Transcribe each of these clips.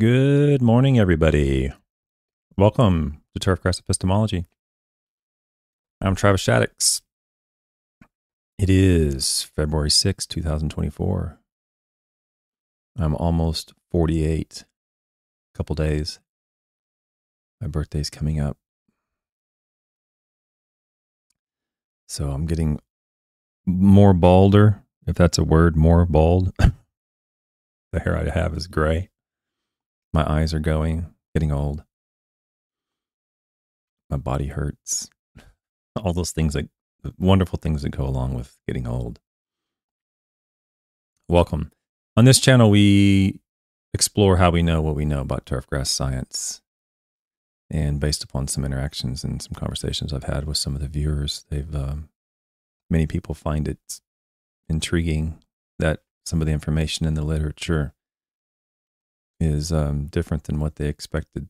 Good morning, everybody. Welcome to Turfgrass Epistemology. I'm Travis Shaddox. It is February 6, 2024. I'm almost 48. A couple days. My birthday's coming up. So I'm getting more balder, if that's a word, more bald. the hair I have is gray. My eyes are going, getting old. My body hurts. All those things that wonderful things that go along with getting old. Welcome. On this channel, we explore how we know what we know about turfgrass science. And based upon some interactions and some conversations I've had with some of the viewers, they've um, many people find it intriguing that some of the information in the literature is um, different than what they expected.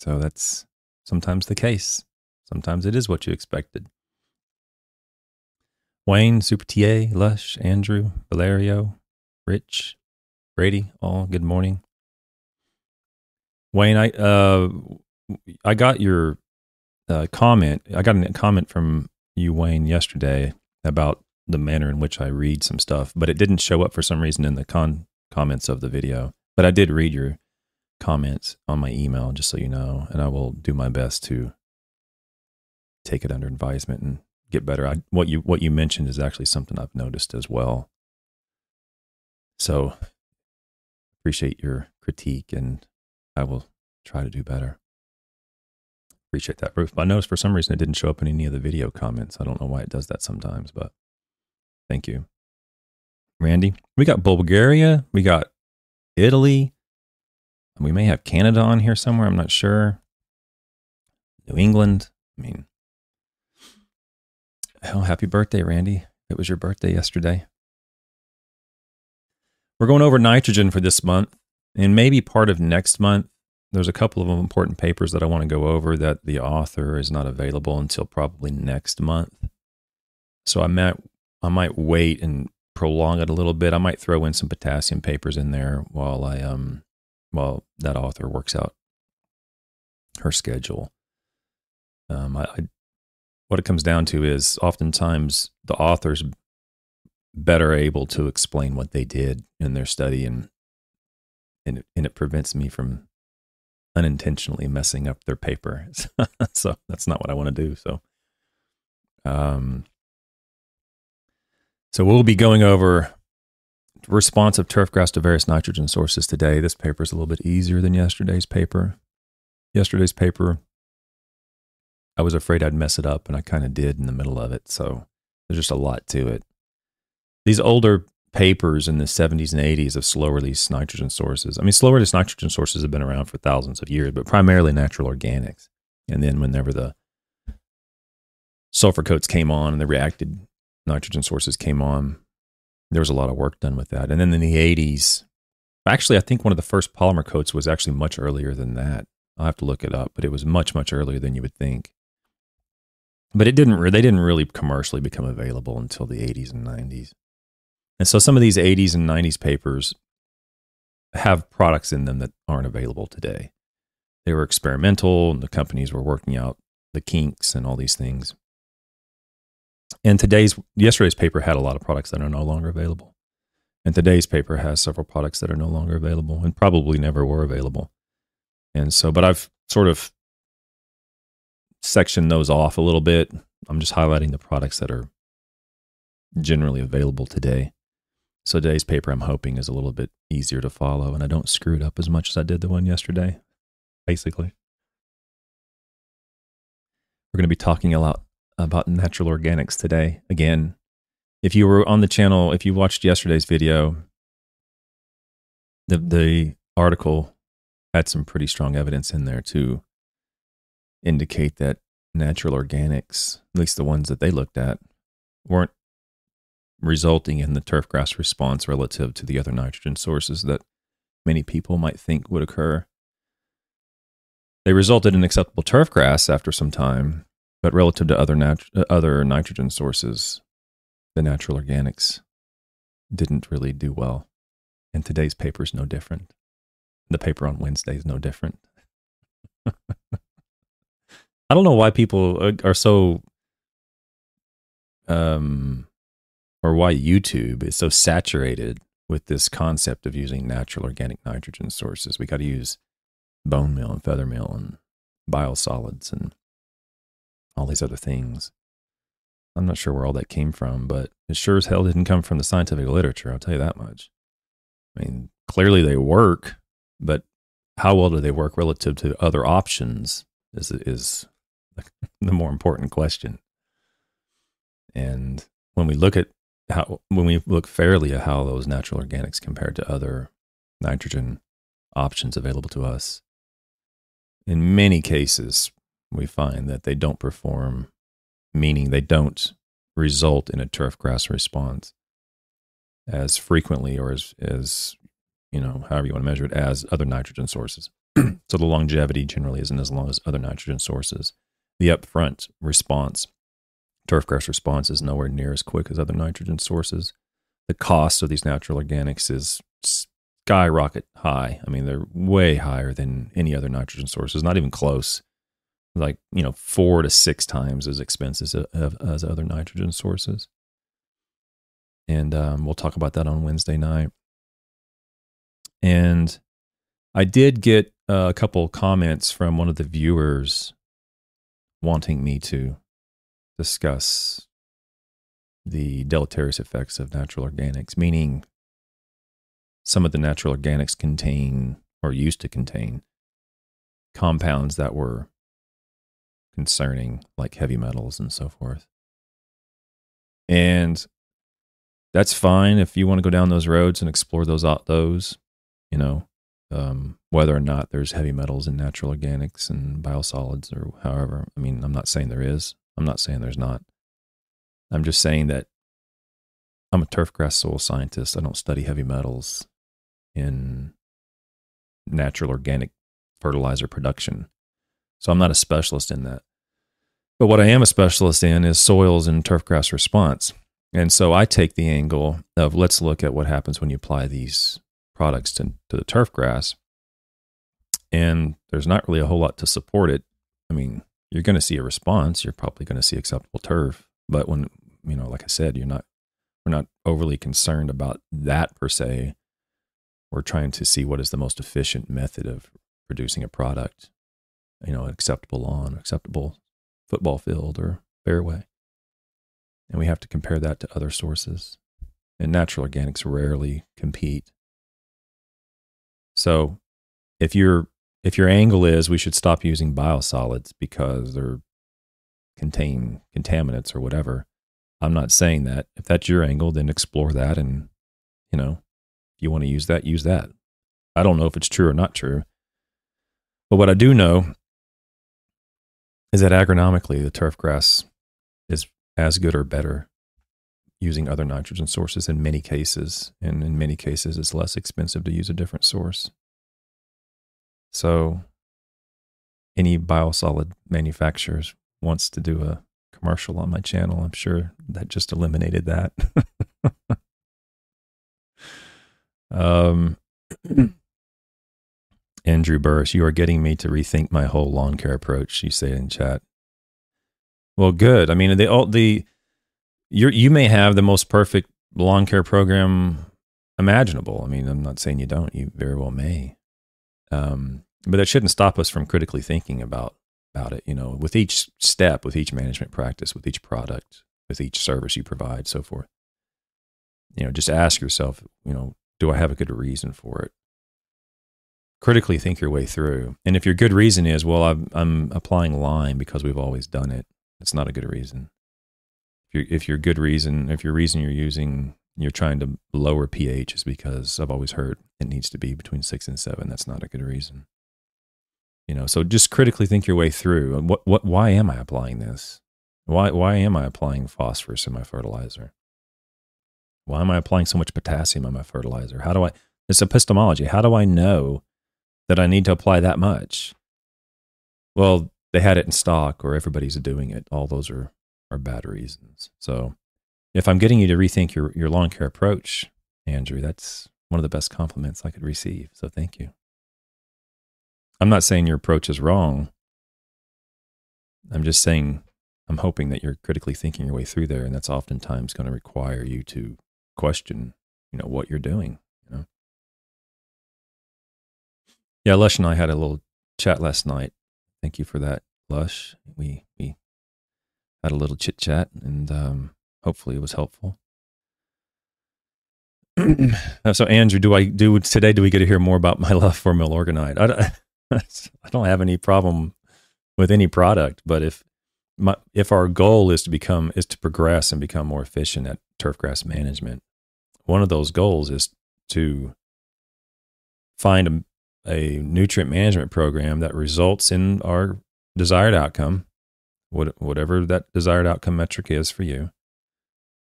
So that's sometimes the case. Sometimes it is what you expected. Wayne, Super TA, Lush, Andrew, Valerio, Rich, Brady, all good morning. Wayne, I uh, I got your uh, comment. I got a comment from you, Wayne, yesterday about the manner in which I read some stuff, but it didn't show up for some reason in the con comments of the video. But I did read your comments on my email, just so you know, and I will do my best to take it under advisement and get better. I, what you what you mentioned is actually something I've noticed as well. So appreciate your critique, and I will try to do better. Appreciate that, Bruce. I noticed for some reason it didn't show up in any of the video comments. I don't know why it does that sometimes, but thank you. Randy, we got Bulgaria, we got Italy. We may have Canada on here somewhere. I'm not sure. New England. I mean, oh, happy birthday, Randy. It was your birthday yesterday. We're going over nitrogen for this month and maybe part of next month. There's a couple of important papers that I want to go over that the author is not available until probably next month. So I might I might wait and prolong it a little bit. I might throw in some potassium papers in there while I um while that author works out her schedule. Um, I, I what it comes down to is oftentimes the author's better able to explain what they did in their study and and and it prevents me from unintentionally messing up their paper. so that's not what I want to do. So um so we'll be going over response of turfgrass to various nitrogen sources today. This paper is a little bit easier than yesterday's paper. Yesterday's paper, I was afraid I'd mess it up, and I kind of did in the middle of it. So there's just a lot to it. These older papers in the 70s and 80s of slow release nitrogen sources. I mean, slow release nitrogen sources have been around for thousands of years, but primarily natural organics. And then whenever the sulfur coats came on and they reacted nitrogen sources came on, there was a lot of work done with that. And then in the 80s, actually, I think one of the first polymer coats was actually much earlier than that. I'll have to look it up, but it was much, much earlier than you would think. But it didn't, they didn't really commercially become available until the 80s and 90s. And so some of these 80s and 90s papers have products in them that aren't available today. They were experimental, and the companies were working out the kinks and all these things. And today's yesterday's paper had a lot of products that are no longer available. And today's paper has several products that are no longer available and probably never were available. And so, but I've sort of sectioned those off a little bit. I'm just highlighting the products that are generally available today. So today's paper, I'm hoping, is a little bit easier to follow and I don't screw it up as much as I did the one yesterday, basically. We're going to be talking a lot about natural organics today. Again, if you were on the channel, if you watched yesterday's video, the the article had some pretty strong evidence in there to indicate that natural organics, at least the ones that they looked at, weren't resulting in the turf grass response relative to the other nitrogen sources that many people might think would occur. They resulted in acceptable turf grass after some time, but relative to other nat- uh, other nitrogen sources, the natural organics didn't really do well. And today's paper is no different. the paper on Wednesday is no different. I don't know why people are so um or why YouTube is so saturated with this concept of using natural organic nitrogen sources. We got to use bone meal and feather meal and biosolids and all these other things. I'm not sure where all that came from, but it sure as hell didn't come from the scientific literature. I'll tell you that much. I mean, clearly they work, but how well do they work relative to other options is is the more important question. And when we look at how when we look fairly at how those natural organics compare to other nitrogen options available to us, in many cases we find that they don't perform, meaning they don't result in a turf grass response as frequently or as as you know however you want to measure it as other nitrogen sources. so the longevity generally isn't as long as other nitrogen sources. The upfront response turfgrass response is nowhere near as quick as other nitrogen sources. The cost of these natural organics is skyrocket high. I mean, they're way higher than any other nitrogen sources, not even close. Like, you know, four to six times as expensive as, as other nitrogen sources. And um, we'll talk about that on Wednesday night. And I did get a couple comments from one of the viewers wanting me to discuss the deleterious effects of natural organics, meaning some of the natural organics contain or used to contain compounds that were concerning, like heavy metals and so forth. And that's fine if you want to go down those roads and explore those those, you know, um, whether or not there's heavy metals in natural organics and biosolids or however. I mean, I'm not saying there is. I'm not saying there's not. I'm just saying that I'm a turfgrass soil scientist. I don't study heavy metals in natural organic fertilizer production. So I'm not a specialist in that. But what I am a specialist in is soils and turfgrass response. And so I take the angle of let's look at what happens when you apply these products to, to the turfgrass. And there's not really a whole lot to support it. I mean, you're going to see a response. You're probably going to see acceptable turf. But when, you know, like I said, you're not, we're not overly concerned about that per se. We're trying to see what is the most efficient method of producing a product, you know, acceptable lawn, acceptable football field or fairway. And we have to compare that to other sources. And natural organics rarely compete. So if you're if your angle is we should stop using biosolids because they're contain contaminants or whatever, I'm not saying that. If that's your angle, then explore that and you know, if you want to use that, use that. I don't know if it's true or not true. But what I do know is that agronomically the turf grass is as good or better using other nitrogen sources in many cases. And in many cases, it's less expensive to use a different source. So, any biosolid manufacturers wants to do a commercial on my channel, I'm sure that just eliminated that. um, Andrew Burris, you are getting me to rethink my whole lawn care approach. You say in chat. Well, good. I mean, they all the you you may have the most perfect lawn care program imaginable. I mean, I'm not saying you don't. You very well may. Um, but that shouldn't stop us from critically thinking about about it. You know, with each step, with each management practice, with each product, with each service you provide, so forth. You know, just ask yourself, you know, do I have a good reason for it? Critically think your way through. And if your good reason is, well, I'm, I'm applying lime because we've always done it, it's not a good reason. If, you if your good reason, if your reason you're using, you're trying to lower pH is because I've always heard it needs to be between six and seven, that's not a good reason. You know, so just critically think your way through. What, what, why am I applying this? Why, why am I applying phosphorus in my fertilizer? Why am I applying so much potassium in my fertilizer? How do I, it's epistemology. How do I know that I need to apply that much? Well, they had it in stock or everybody's doing it. All those are, are bad reasons. So if I'm getting you to rethink your, your lawn care approach, Andrew, that's one of the best compliments I could receive. So thank you. I'm not saying your approach is wrong. I'm just saying I'm hoping that you're critically thinking your way through there, and that's oftentimes going to require you to question, you know, what you're doing. Yeah, Lush and I had a little chat last night. Thank you for that, Lush. We we had a little chit chat, and um, hopefully it was helpful. so, Andrew, do I do today? Do we get to hear more about my love for Milorganite? I, don't, I don't have any problem with any product, but if my, if our goal is to become is to progress and become more efficient at turfgrass management, one of those goals is to find a, a nutrient management program that results in our desired outcome, whatever that desired outcome metric is for you,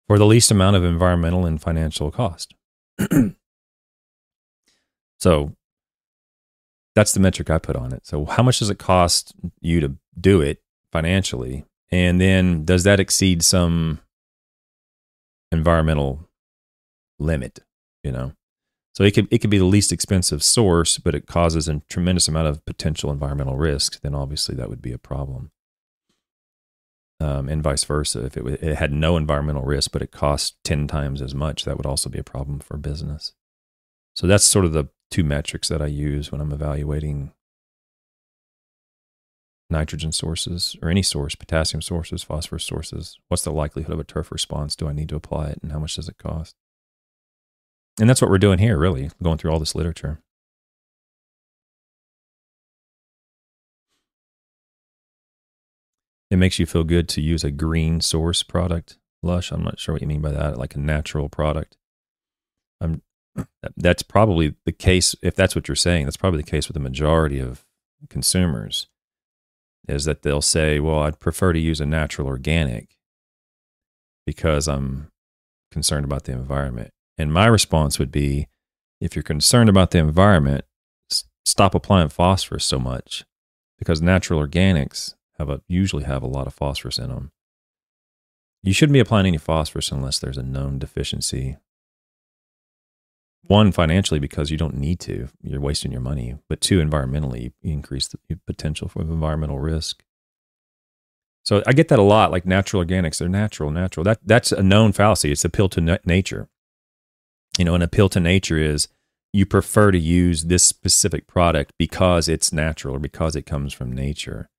for the least amount of environmental and financial cost. so that's the metric I put on it. So how much does it cost you to do it financially? And then does that exceed some environmental limit, you know? So it could it could be the least expensive source, but it causes a tremendous amount of potential environmental risk. Then obviously that would be a problem, um, and vice versa. If it, it had no environmental risk, but it cost ten times as much, that would also be a problem for business. So that's sort of the two metrics that I use when I'm evaluating nitrogen sources or any source, potassium sources, phosphorus sources. What's the likelihood of a turf response? Do I need to apply it? And how much does it cost? And that's what we're doing here, really, going through all this literature. It makes you feel good to use a green source product, Lush. I'm not sure what you mean by that, like a natural product. I'm that's probably the case if that's what you're saying that's probably the case with the majority of consumers is that they'll say well i'd prefer to use a natural organic because i'm concerned about the environment and my response would be if you're concerned about the environment stop applying phosphorus so much because natural organics have a usually have a lot of phosphorus in them you shouldn't be applying any phosphorus unless there's a known deficiency. One financially because you don't need to you're wasting your money but two environmentally you increase the potential for environmental risk. So i get that a lot like natural organics they're natural natural. That that's a known fallacy it's appeal to nature you know an appeal to nature is you prefer to use this specific product because it's natural or because it comes from nature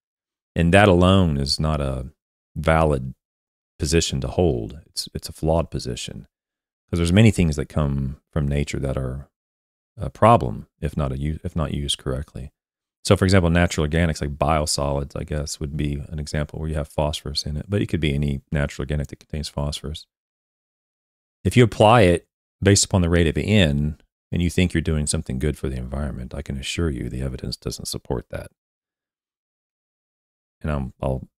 and that alone is not a valid position to hold it's it's a flawed position because there's many things that come from nature that are a problem if not a if not used correctly. So, for example, natural organics like biosolids, I guess, would be an example where you have phosphorus in it, but it could be any natural organic that contains phosphorus. If you apply it based upon the rate of N and you think you're doing something good for the environment, I can assure you the evidence doesn't support that. And i will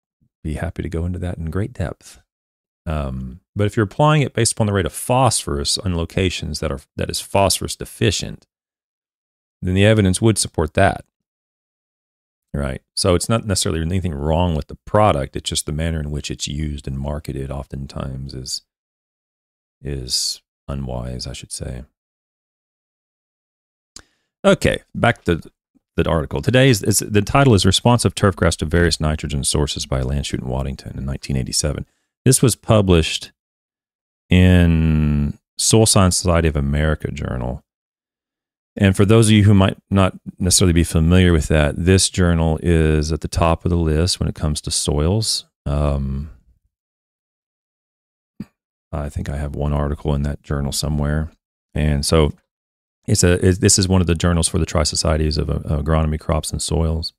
be happy to go into that in great depth. Um, but if you're applying it based upon the rate of phosphorus on locations that are that is phosphorus deficient, then the evidence would support that. Right. So it's not necessarily anything wrong with the product. It's just the manner in which it's used and marketed oftentimes is is unwise, I should say. Okay, back to the article. Today's the title is Responsive Turfgrass to Various Nitrogen Sources by Landschoot and Waddington in 1987. This was published in Soil Science Society of America journal. And for those of you who might not necessarily be familiar with that, this journal is at the top of the list when it comes to soils. Um, I think I have one article in that journal somewhere. And so it's a this is one of the journals for the Tri Societies of uh, Agronomy, Crops, and Soils.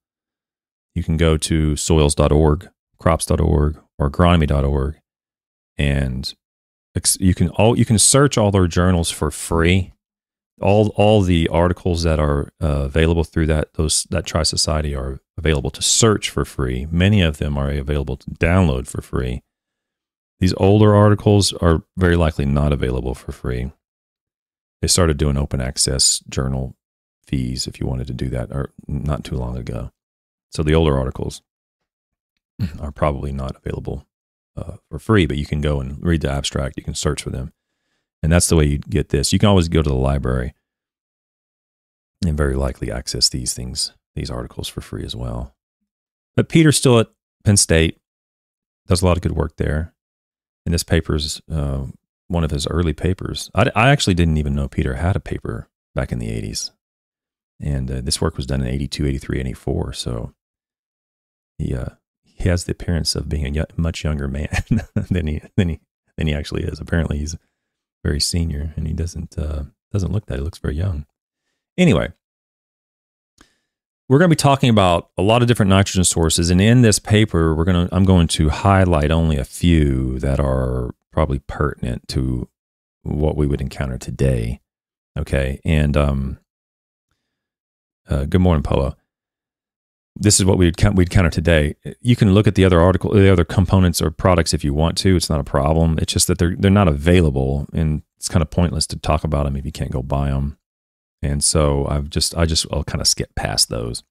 You can go to soils.org, crops.org, or agronomy.org, and you can all you can search all their journals for free. All all the articles that are uh, available through that those that Tri Society are available to search for free. Many of them are available to download for free. These older articles are very likely not available for free. They started doing open access journal fees if you wanted to do that, or not too long ago. So the older articles are probably not available uh, for free, but you can go and read the abstract. You can search for them. And that's the way you get this. You can always go to the library and very likely access these things these articles for free as well. But Peter's still at Penn State, does a lot of good work there. And this paper's uh, one of his early papers. I, I, actually didn't even know Peter had a paper back in the 80s. And uh, this work was done in 82, 83, 84. So he, uh, he has the appearance of being a y- much younger man than he, than he, than he actually is. Apparently he's very senior and he doesn't, uh, doesn't look that. He looks very young. Anyway, we're going to be talking about a lot of different nitrogen sources and in this paper we're going to i'm going to highlight only a few that are probably pertinent to what we would encounter today okay? And um uh, good morning polo. This is what we'd we'd counter today. You can look at the other article the other components or products if you want to it's not a problem. It's just that they're they're not available and it's kind of pointless to talk about them if you can't go buy them and so I've just I just I'll kind of skip past those.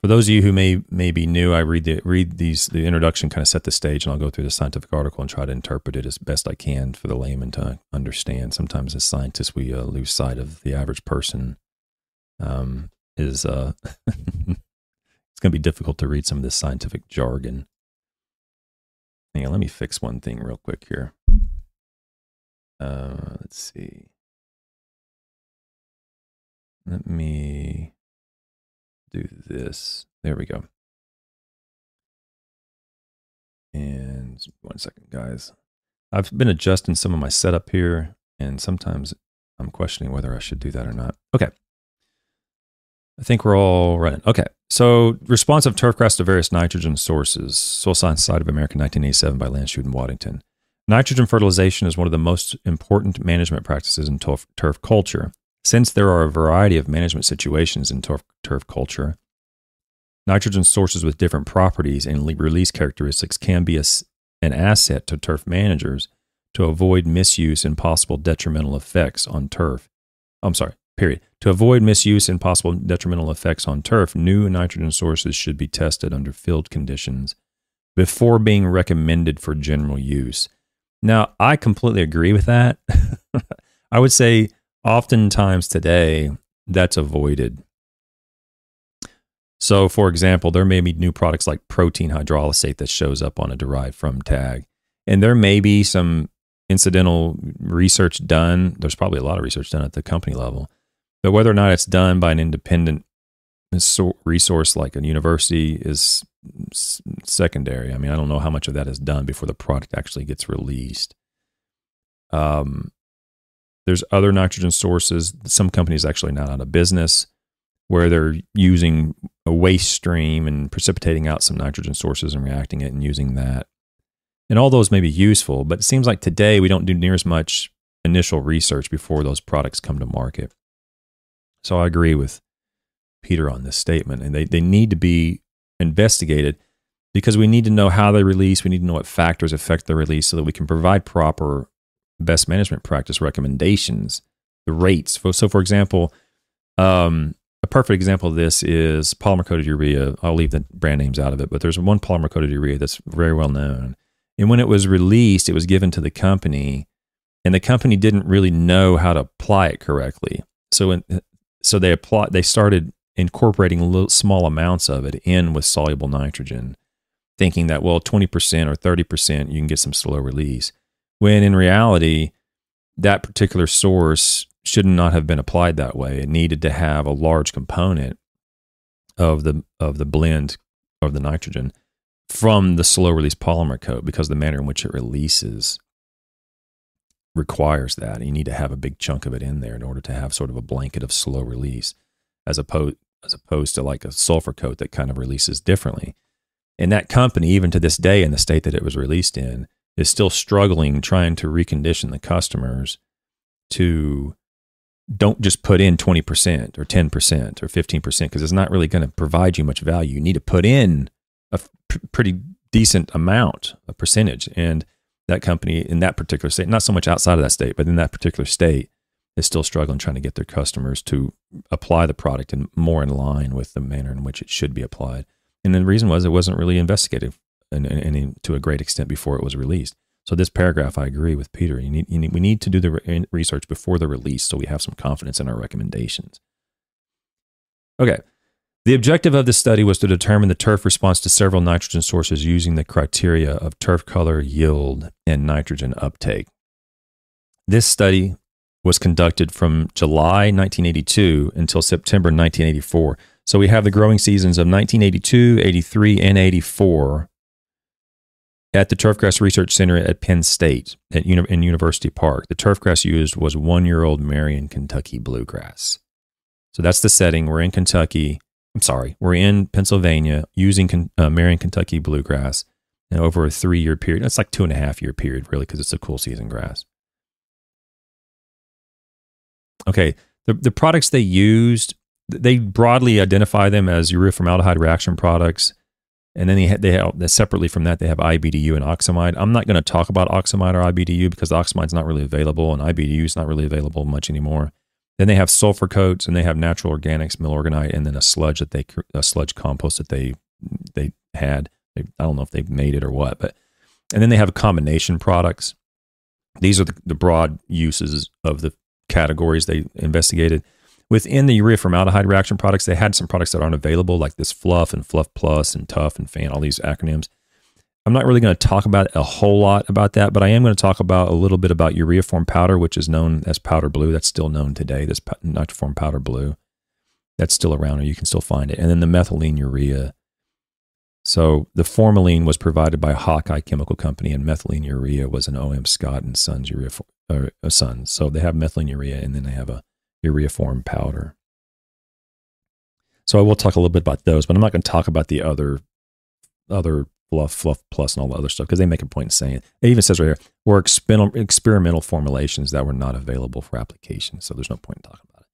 For those of you who may may be new, I read the read these the introduction kind of set the stage, and I'll go through the scientific article and try to interpret it as best I can for the layman to understand. Sometimes as scientists, we uh, lose sight of the average person. Um, is uh, it's going to be difficult to read some of this scientific jargon. Hang on, let me fix one thing real quick here. Uh, let's see. Let me do this. There we go. And one second, guys. I've been adjusting some of my setup here, and sometimes I'm questioning whether I should do that or not. Okay. I think we're all running. Okay. So, responsive turfgrass to various nitrogen sources. Soil Science Society of America, 1987, by Landschoot and Waddington. Nitrogen fertilization is one of the most important management practices in turf, turf culture. Since there are a variety of management situations in turf, turf culture, nitrogen sources with different properties and release characteristics can be a, an asset to turf managers to avoid misuse and possible detrimental effects on turf. I'm sorry, period. To avoid misuse and possible detrimental effects on turf, new nitrogen sources should be tested under field conditions before being recommended for general use. Now, I completely agree with that. I would say oftentimes today that's avoided. So, for example, there may be new products like protein hydrolysate that shows up on a derived from tag. And there may be some incidental research done. There's probably a lot of research done at the company level. But whether or not it's done by an independent resource like a university is secondary. I mean, I don't know how much of that is done before the product actually gets released. Um, there's other nitrogen sources. Some companies actually not out of business where they're using a waste stream and precipitating out some nitrogen sources and reacting it and using that. And all those may be useful, but it seems like today we don't do near as much initial research before those products come to market. So I agree with Peter on this statement, and they, they need to be investigated because we need to know how they release. We need to know what factors affect the release so that we can provide proper best management practice recommendations, the rates. So, for example, um, a perfect example of this is polymer coated urea. I'll leave the brand names out of it, but there's one polymer coated urea that's very well known. And when it was released, it was given to the company, and the company didn't really know how to apply it correctly. So, in, so they apply, they started incorporating little, small amounts of it in with soluble nitrogen, thinking that well, 20% or 30% you can get some slow release when in reality, that particular source should not have been applied that way. It needed to have a large component of the of the blend of the nitrogen from the slow release polymer coat because the manner in which it releases requires that. You need to have a big chunk of it in there in order to have sort of a blanket of slow release as opposed as opposed to like a sulfur coat that kind of releases differently. And that company, even to this day in the state that it was released in, is still struggling trying to recondition the customers to don't just put in 20% or 10% or 15% because it's not really going to provide you much value. You need to put in a p- pretty decent amount, a percentage. And that company in that particular state, not so much outside of that state, but in that particular state, is still struggling trying to get their customers to apply the product in more in line with the manner in which it should be applied. And the reason was it wasn't really investigated and, and, and, to a great extent before it was released. So this paragraph, I agree with Peter. You need, you need, we need to do the re- research before the release so we have some confidence in our recommendations. Okay, The objective of the study was to determine the turf response to several nitrogen sources using the criteria of turf color, yield, and nitrogen uptake. This study was conducted from July 1982 until September 1984. So we have the growing seasons of 1982, 83, and 84 at the Turfgrass Research Center at Penn State at Uni- in University Park. The turfgrass used was one year old Merion, Kentucky bluegrass. So that's the setting. We're in Kentucky. I'm sorry, we're in Pennsylvania using uh, Merion, Kentucky bluegrass and over a three year period. It's like two and a half year period, really, because it's a cool season grass. Okay, the, the products they used, they broadly identify them as urea formaldehyde reaction products. And then they they have separately from that, they have IBDU and oxamide. I'm not going to talk about oxamide or IBDU because oxamide's not really available and IBDU is not really available much anymore. Then they have sulfur coats and they have natural organics, milorganite, and then a sludge that they a sludge compost that they they had. They, I don't know if they've made it or what, but and then they have combination products. These are the, the broad uses of the categories they investigated. Within the urea formaldehyde reaction products, they had some products that aren't available, like this Fluff and Fluff Plus and Tough and Fan, all these acronyms. I'm not really going to talk about a whole lot about that, but I am going to talk about a little bit about ureaform powder, which is known as powder blue. That's still known today, this nitroform powder blue. That's still around, or you can still find it. And then the methylene urea. So the formalin was provided by Hawkeye Chemical Company, and methylene urea was an OM Scott and Sons urea, or uh, Sons. So they have methylene urea, and then they have a ureaform powder. So I will talk a little bit about those, but I'm not going to talk about the other other fluff, fluff plus, and all the other stuff because they make a point in saying it. It even says right here, were experimental, experimental formulations that were not available for application. So there's no point in talking about it.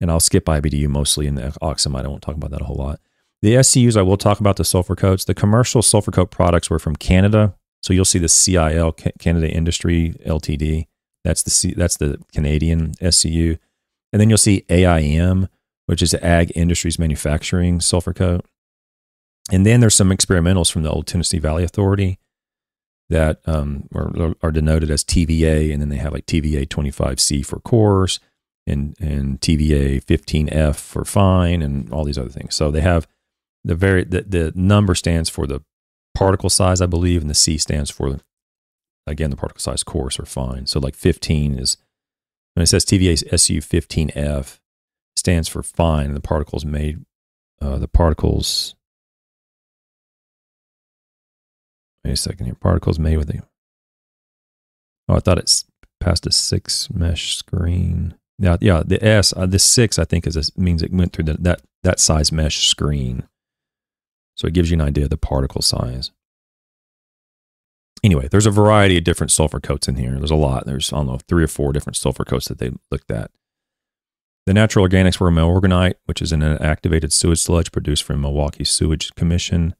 And I'll skip IBDU mostly in the oxamide. I won't talk about that a whole lot. The SCUs, I will talk about the sulfur coats. The commercial sulfur coat products were from Canada. So you'll see the CIL, Canada Industry Ltd. That's the C, that's the Canadian SCU. And then you'll see AIM, which is Ag Industries Manufacturing sulfur coat. And then there's some experimentals from the Old Tennessee Valley Authority that um, are, are, denoted as TVA, and then they have like TVA 25C for coarse and and TVA 15F for fine, and all these other things. So they have the very the, the number stands for the particle size, I believe, and the C stands for again the particle size coarse or fine. So like 15 is when it says TVA SU 15F stands for fine, the particles made uh, the particles Wait a second here. Particles made with the. Oh, I thought it's past a six mesh screen. Yeah, yeah. The S, uh, the six, I think, is a, means it went through the, that that size mesh screen. So it gives you an idea of the particle size. Anyway, there's a variety of different sulfur coats in here. There's a lot. There's I don't know three or four different sulfur coats that they looked at. The natural organics were milorganite, which is an activated sewage sludge produced from Milwaukee Sewage Commission.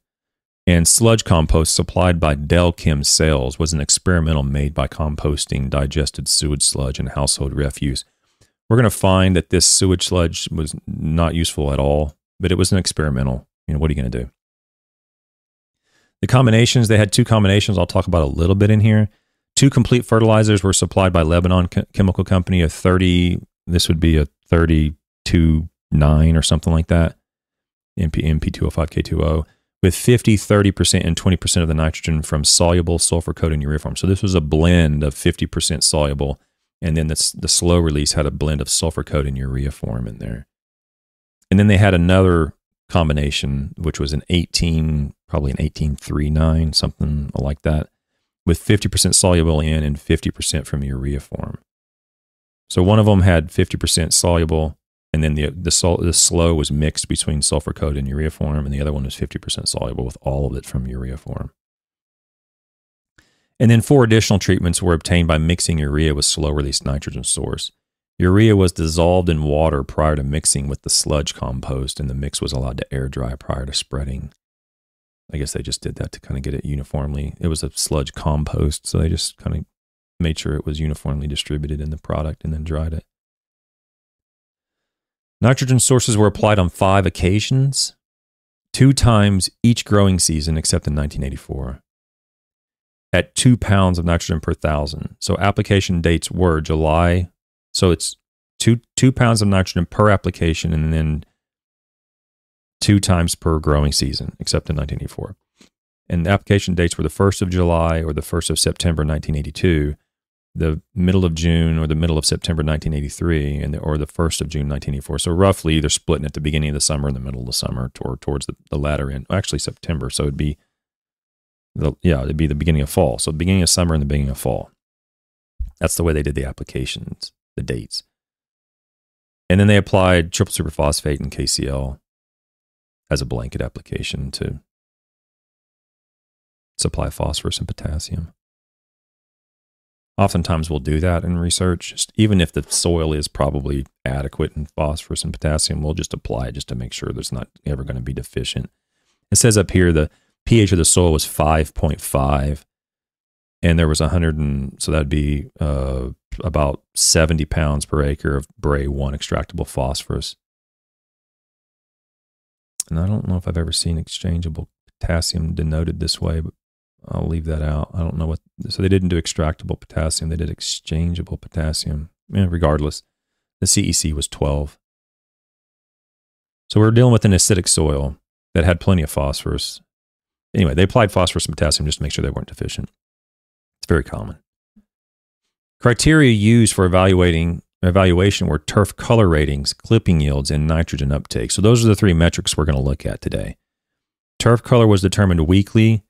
And sludge compost supplied by Delchem Sales was an experimental made by composting digested sewage sludge and household refuse. We're going to find that this sewage sludge was not useful at all, but it was an experimental. You know, what are you going to do? The combinations, they had two combinations I'll talk about a little bit in here. Two complete fertilizers were supplied by Lebanon Chemical Company, a 30, this would be a 32 9 or something like that, MP, MP205K20 with 50, 30%, and 20% of the nitrogen from soluble sulfur coated ureaform. So this was a blend of 50% soluble, and then the, the slow release had a blend of sulfur coated urea form in there. And then they had another combination, which was an 18, probably an 1839, something like that, with 50% soluble in and 50% from urea form. So one of them had 50% soluble and then the the, sol- the slow was mixed between sulfur coat and urea form, and the other one was 50% soluble with all of it from urea form. And then four additional treatments were obtained by mixing urea with slow release nitrogen source. Urea was dissolved in water prior to mixing with the sludge compost, and the mix was allowed to air dry prior to spreading. I guess they just did that to kind of get it uniformly. It was a sludge compost, so they just kind of made sure it was uniformly distributed in the product and then dried it. Nitrogen sources were applied on five occasions, two times each growing season except in 1984, at two pounds of nitrogen per thousand. So application dates were July. So it's two two pounds of nitrogen per application, and then two times per growing season, except in 1984. And the application dates were the 1st of July or the 1st of September 1982, the middle of June or the middle of September 1983, and the, or the 1st of June 1984. So roughly they're splitting at the beginning of the summer and the middle of the summer or towards the, the latter end. Actually, September. So it'd be, the, yeah, it'd be the beginning of fall. So the beginning of summer and the beginning of fall. That's the way they did the applications, the dates. And then they applied triple superphosphate and KCl as a blanket application to supply phosphorus and potassium. Oftentimes we'll do that in research, just even if the soil is probably adequate in phosphorus and potassium, we'll just apply it just to make sure there's not ever going to be deficient. It says up here the pH of the soil was 5.5 and there was 100 and so that'd be uh, about 70 pounds per acre of Bray 1 extractable phosphorus. And I don't know if I've ever seen exchangeable potassium denoted this way, but I'll leave that out. I don't know what. So they didn't do extractable potassium; they did exchangeable potassium. Yeah, regardless, the CEC was 12. So we we're dealing with an acidic soil that had plenty of phosphorus. Anyway, they applied phosphorus and potassium just to make sure they weren't deficient. It's very common. Criteria used for evaluating evaluation were turf color ratings, clipping yields, and nitrogen uptake. So those are the three metrics we're going to look at today. Turf color was determined weekly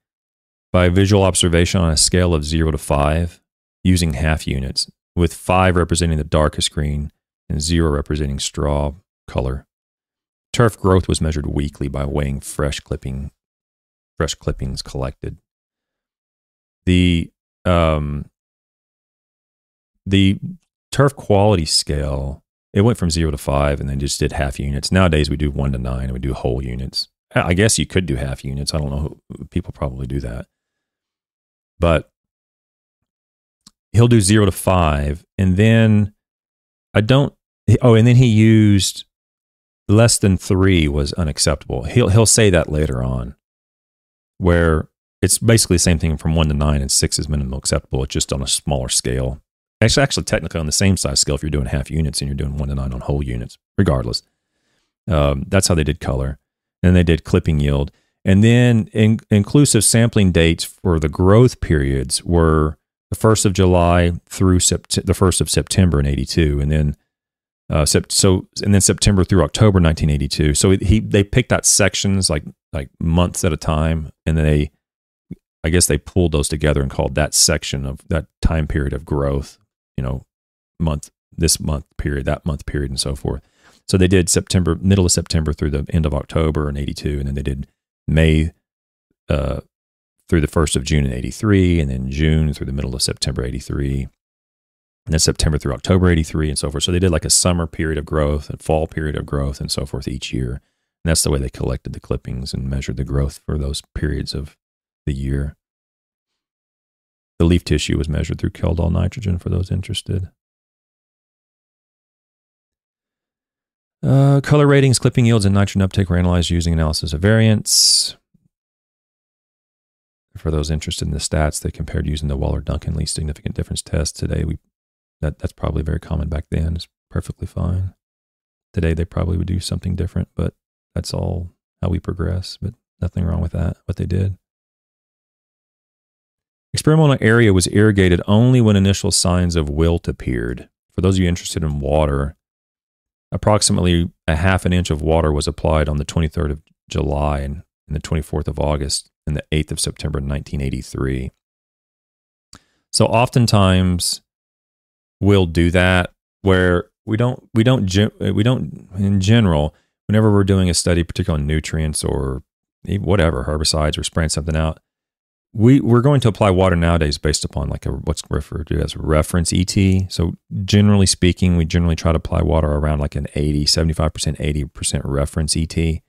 by visual observation on a scale of 0 to 5 using half units, with 5 representing the darkest green and 0 representing straw color. Turf growth was measured weekly by weighing fresh clipping fresh clippings collected. The um, the turf quality scale it went from zero to five and then just did half units. Nowadays we do one to nine and we do whole units. I guess you could do half units. I don't know. People probably do that but he'll do zero to five. And then I don't, oh, and then he used less than three was unacceptable. He'll, he'll say that later on, where it's basically the same thing from one to nine and six is minimum acceptable. It's just on a smaller scale. Actually, actually, technically on the same size scale if you're doing half units and you're doing one to nine on whole units, regardless. Um, that's how they did color. And they did clipping yield. And then in, inclusive sampling dates for the growth periods were the 1st of July through sept- the 1st of September in 82. And then uh, so and then September through October 1982. So he they picked out sections like like months at a time, and then they, I guess they pulled those together and called that section of that time period of growth. You know, month this month period, that month period, and so forth. So they did September, middle of September through the end of October in '82, and then they did May uh, through the 1st of June in 83, and then June through the middle of September 83, and then September through October 83, and so forth. So they did like a summer period of growth and fall period of growth and so forth each year. And that's the way they collected the clippings and measured the growth for those periods of the year. The leaf tissue was measured through Kjeldahl nitrogen for those interested. Uh, color ratings, clipping yields, and nitrogen uptake were analyzed using analysis of variance. For those interested in the stats, they compared using the Waller-Duncan least significant difference test. Today, we that that's probably very common back then. It's perfectly fine. Today, they probably would do something different, but that's all how we progress. But nothing wrong with that. What they did. Experimental area was irrigated only when initial signs of wilt appeared. For those of you interested in water, Approximately a half an inch of water was applied on the 23rd of July and, the 24th of August and the 8th of September 1983. So oftentimes we'll do that where we don't we don't we don't in general whenever we're doing a study particularly on nutrients or whatever herbicides or spraying something out we we're going to apply water nowadays based upon like a what's referred to as reference ET. So generally speaking, we generally try to apply water around like an 80, 75%, 80% reference ET.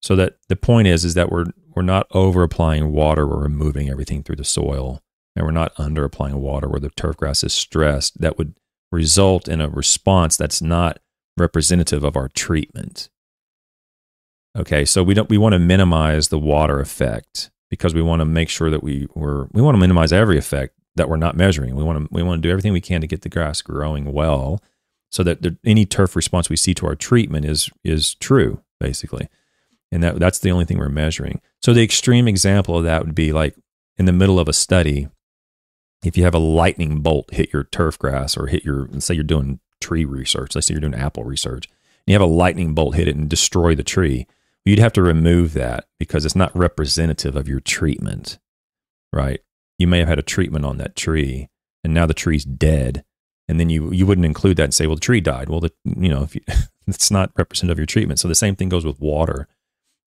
So that the point is is that we're we're not over applying water, we're removing everything through the soil. And we're not under applying water where the turf grass is stressed. That would result in a response that's not representative of our treatment. Okay, so we don't we want to minimize the water effect because we want to make sure that we were we want to minimize every effect that we're not measuring. We want to we want to do everything we can to get the grass growing well, so that the, any turf response we see to our treatment is is true basically. And that, that's the only thing we're measuring. So the extreme example of that would be like in the middle of a study, if you have a lightning bolt hit your turf grass or hit your, let's say you're doing tree research, let's say you're doing apple research, and you have a lightning bolt hit it and destroy the tree, you'd have to remove that because it's not representative of your treatment, right? You may have had a treatment on that tree and now the tree's dead. And then you, you wouldn't include that and say, well, the tree died. Well, the, you know, if you, it's not representative of your treatment. So the same thing goes with water.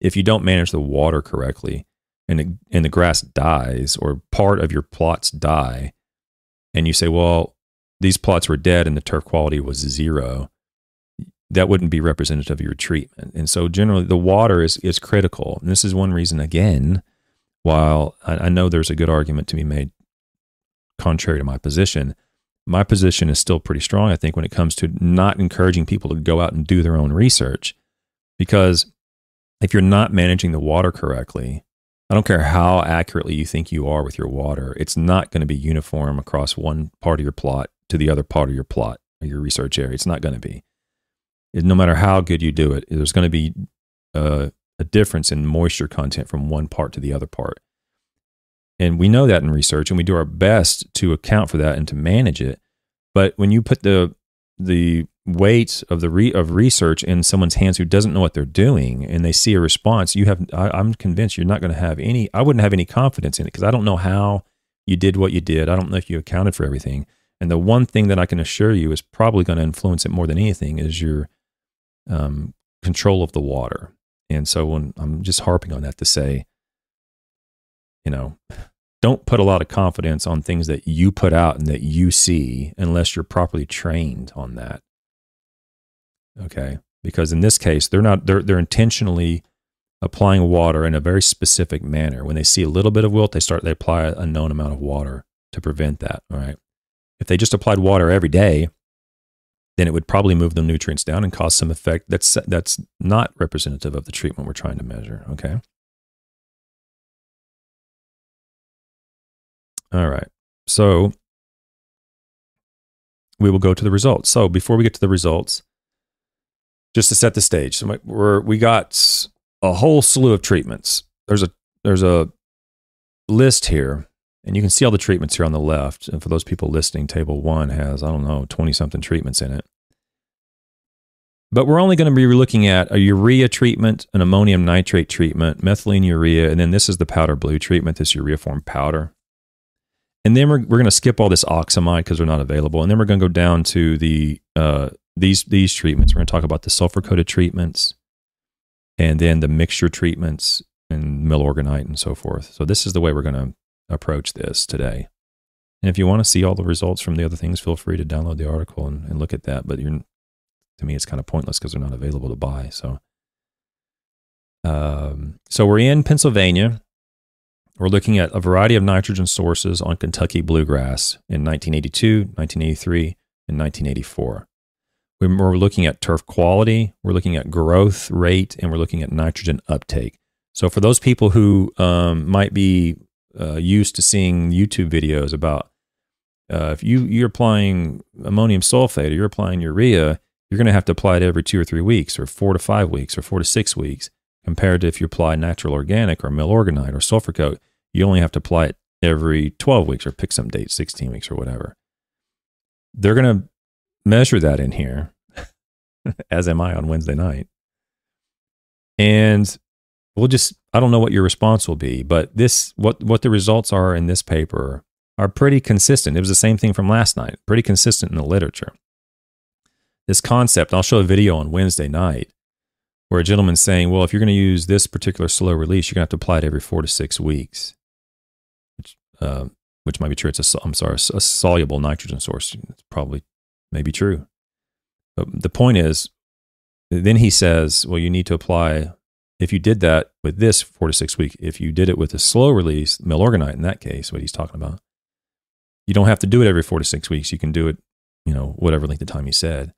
If you don't manage the water correctly and, and the grass dies or part of your plots die, and you say, well, these plots were dead and the turf quality was zero, that wouldn't be representative of your treatment. And so generally the water is, is critical. And this is one reason, again, while I, I know there's a good argument to be made contrary to my position, my position is still pretty strong, I think, when it comes to not encouraging people to go out and do their own research. Because if you're not managing the water correctly, I don't care how accurately you think you are with your water, it's not going to be uniform across one part of your plot to the other part of your plot or your research area. It's not going to be no matter how good you do it, there's going to be a, a difference in moisture content from one part to the other part. And we know that in research, and we do our best to account for that and to manage it. But when you put the the weight of the re, of research in someone's hands who doesn't know what they're doing, and they see a response, you have I, I'm convinced you're not going to have any. I wouldn't have any confidence in it because I don't know how you did what you did. I don't know if you accounted for everything. And the one thing that I can assure you is probably going to influence it more than anything is your um, control of the water. And so when I'm just harping on that to say, you know, don't put a lot of confidence on things that you put out and that you see unless you're properly trained on that. Okay? Because in this case, they're not they're they're intentionally applying water in a very specific manner. When they see a little bit of wilt, they start they apply a known amount of water to prevent that, all right? If they just applied water every day, then it would probably move the nutrients down and cause some effect that's that's not representative of the treatment we're trying to measure. Okay. All right. So we will go to the results. So before we get to the results, just to set the stage, so we're, we got a whole slew of treatments. There's a there's a list here and you can see all the treatments here on the left. And for those people listening, table one has, I don't know, 20 something treatments in it. But we're only going to be looking at a urea treatment, an ammonium nitrate treatment, methylene urea, and then this is the powder blue treatment, this urea-form powder. And then we're, we're going to skip all this oxamide because they're not available. And then we're going to go down to the uh, these these treatments. We're going to talk about the sulfur coated treatments, and then the mixture treatments and milorganite and so forth. So this is the way we're going to approach this today. And if you want to see all the results from the other things, feel free to download the article and, and look at that. But you're, to me, it's kind of pointless because they're not available to buy. So, um, so we're in Pennsylvania. We're looking at a variety of nitrogen sources on Kentucky bluegrass in 1982, 1983, and 1984. We're looking at turf quality, we're looking at growth rate, and we're looking at nitrogen uptake. So, for those people who um, might be uh, used to seeing YouTube videos about uh, if you you're applying ammonium sulfate or you're applying urea, you're going to have to apply it every two or three weeks, or four to five weeks, or four to six weeks. Compared to if you apply natural organic or milorganite or sulfur coat, you only have to apply it every 12 weeks or pick some date, 16 weeks or whatever. They're going to measure that in here, as am I on Wednesday night. And we'll just I don't know what your response will be, but this what what the results are in this paper are pretty consistent. It was the same thing from last night, pretty consistent in the literature. This concept, I'll show a video on Wednesday night where a gentleman's saying, well, if you're going to use this particular slow release, you're going to have to apply it every four to six weeks, which, uh, which might be true. It's a, I'm sorry, a soluble nitrogen source. It's probably maybe true. But the point is, then he says, well, you need to apply if you did that with this four to six week, if you did it with a slow release, milorganite in that case, what he's talking about, you don't have to do it every four to six weeks. You can do it, you know, whatever length of time he said.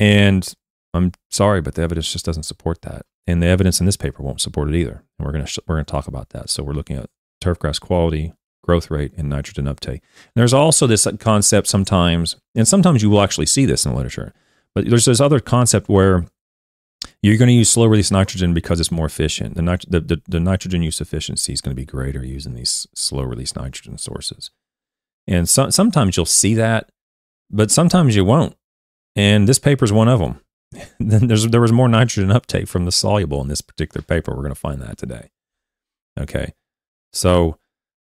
And I'm sorry, but the evidence just doesn't support that. And the evidence in this paper won't support it either. And we're going to, sh- we're going to talk about that. So we're looking at turfgrass quality, growth rate, and nitrogen uptake. And there's also this concept sometimes, and sometimes you will actually see this in the literature, but there's this other concept where You're going to use slow release nitrogen because it's more efficient. The, nit- the, the, the nitrogen use efficiency is going to be greater using these slow release nitrogen sources. And so, sometimes you'll see that, but sometimes you won't. And this paper is one of them. then there was more nitrogen uptake from the soluble in this particular paper. We're going to find that today. Okay. So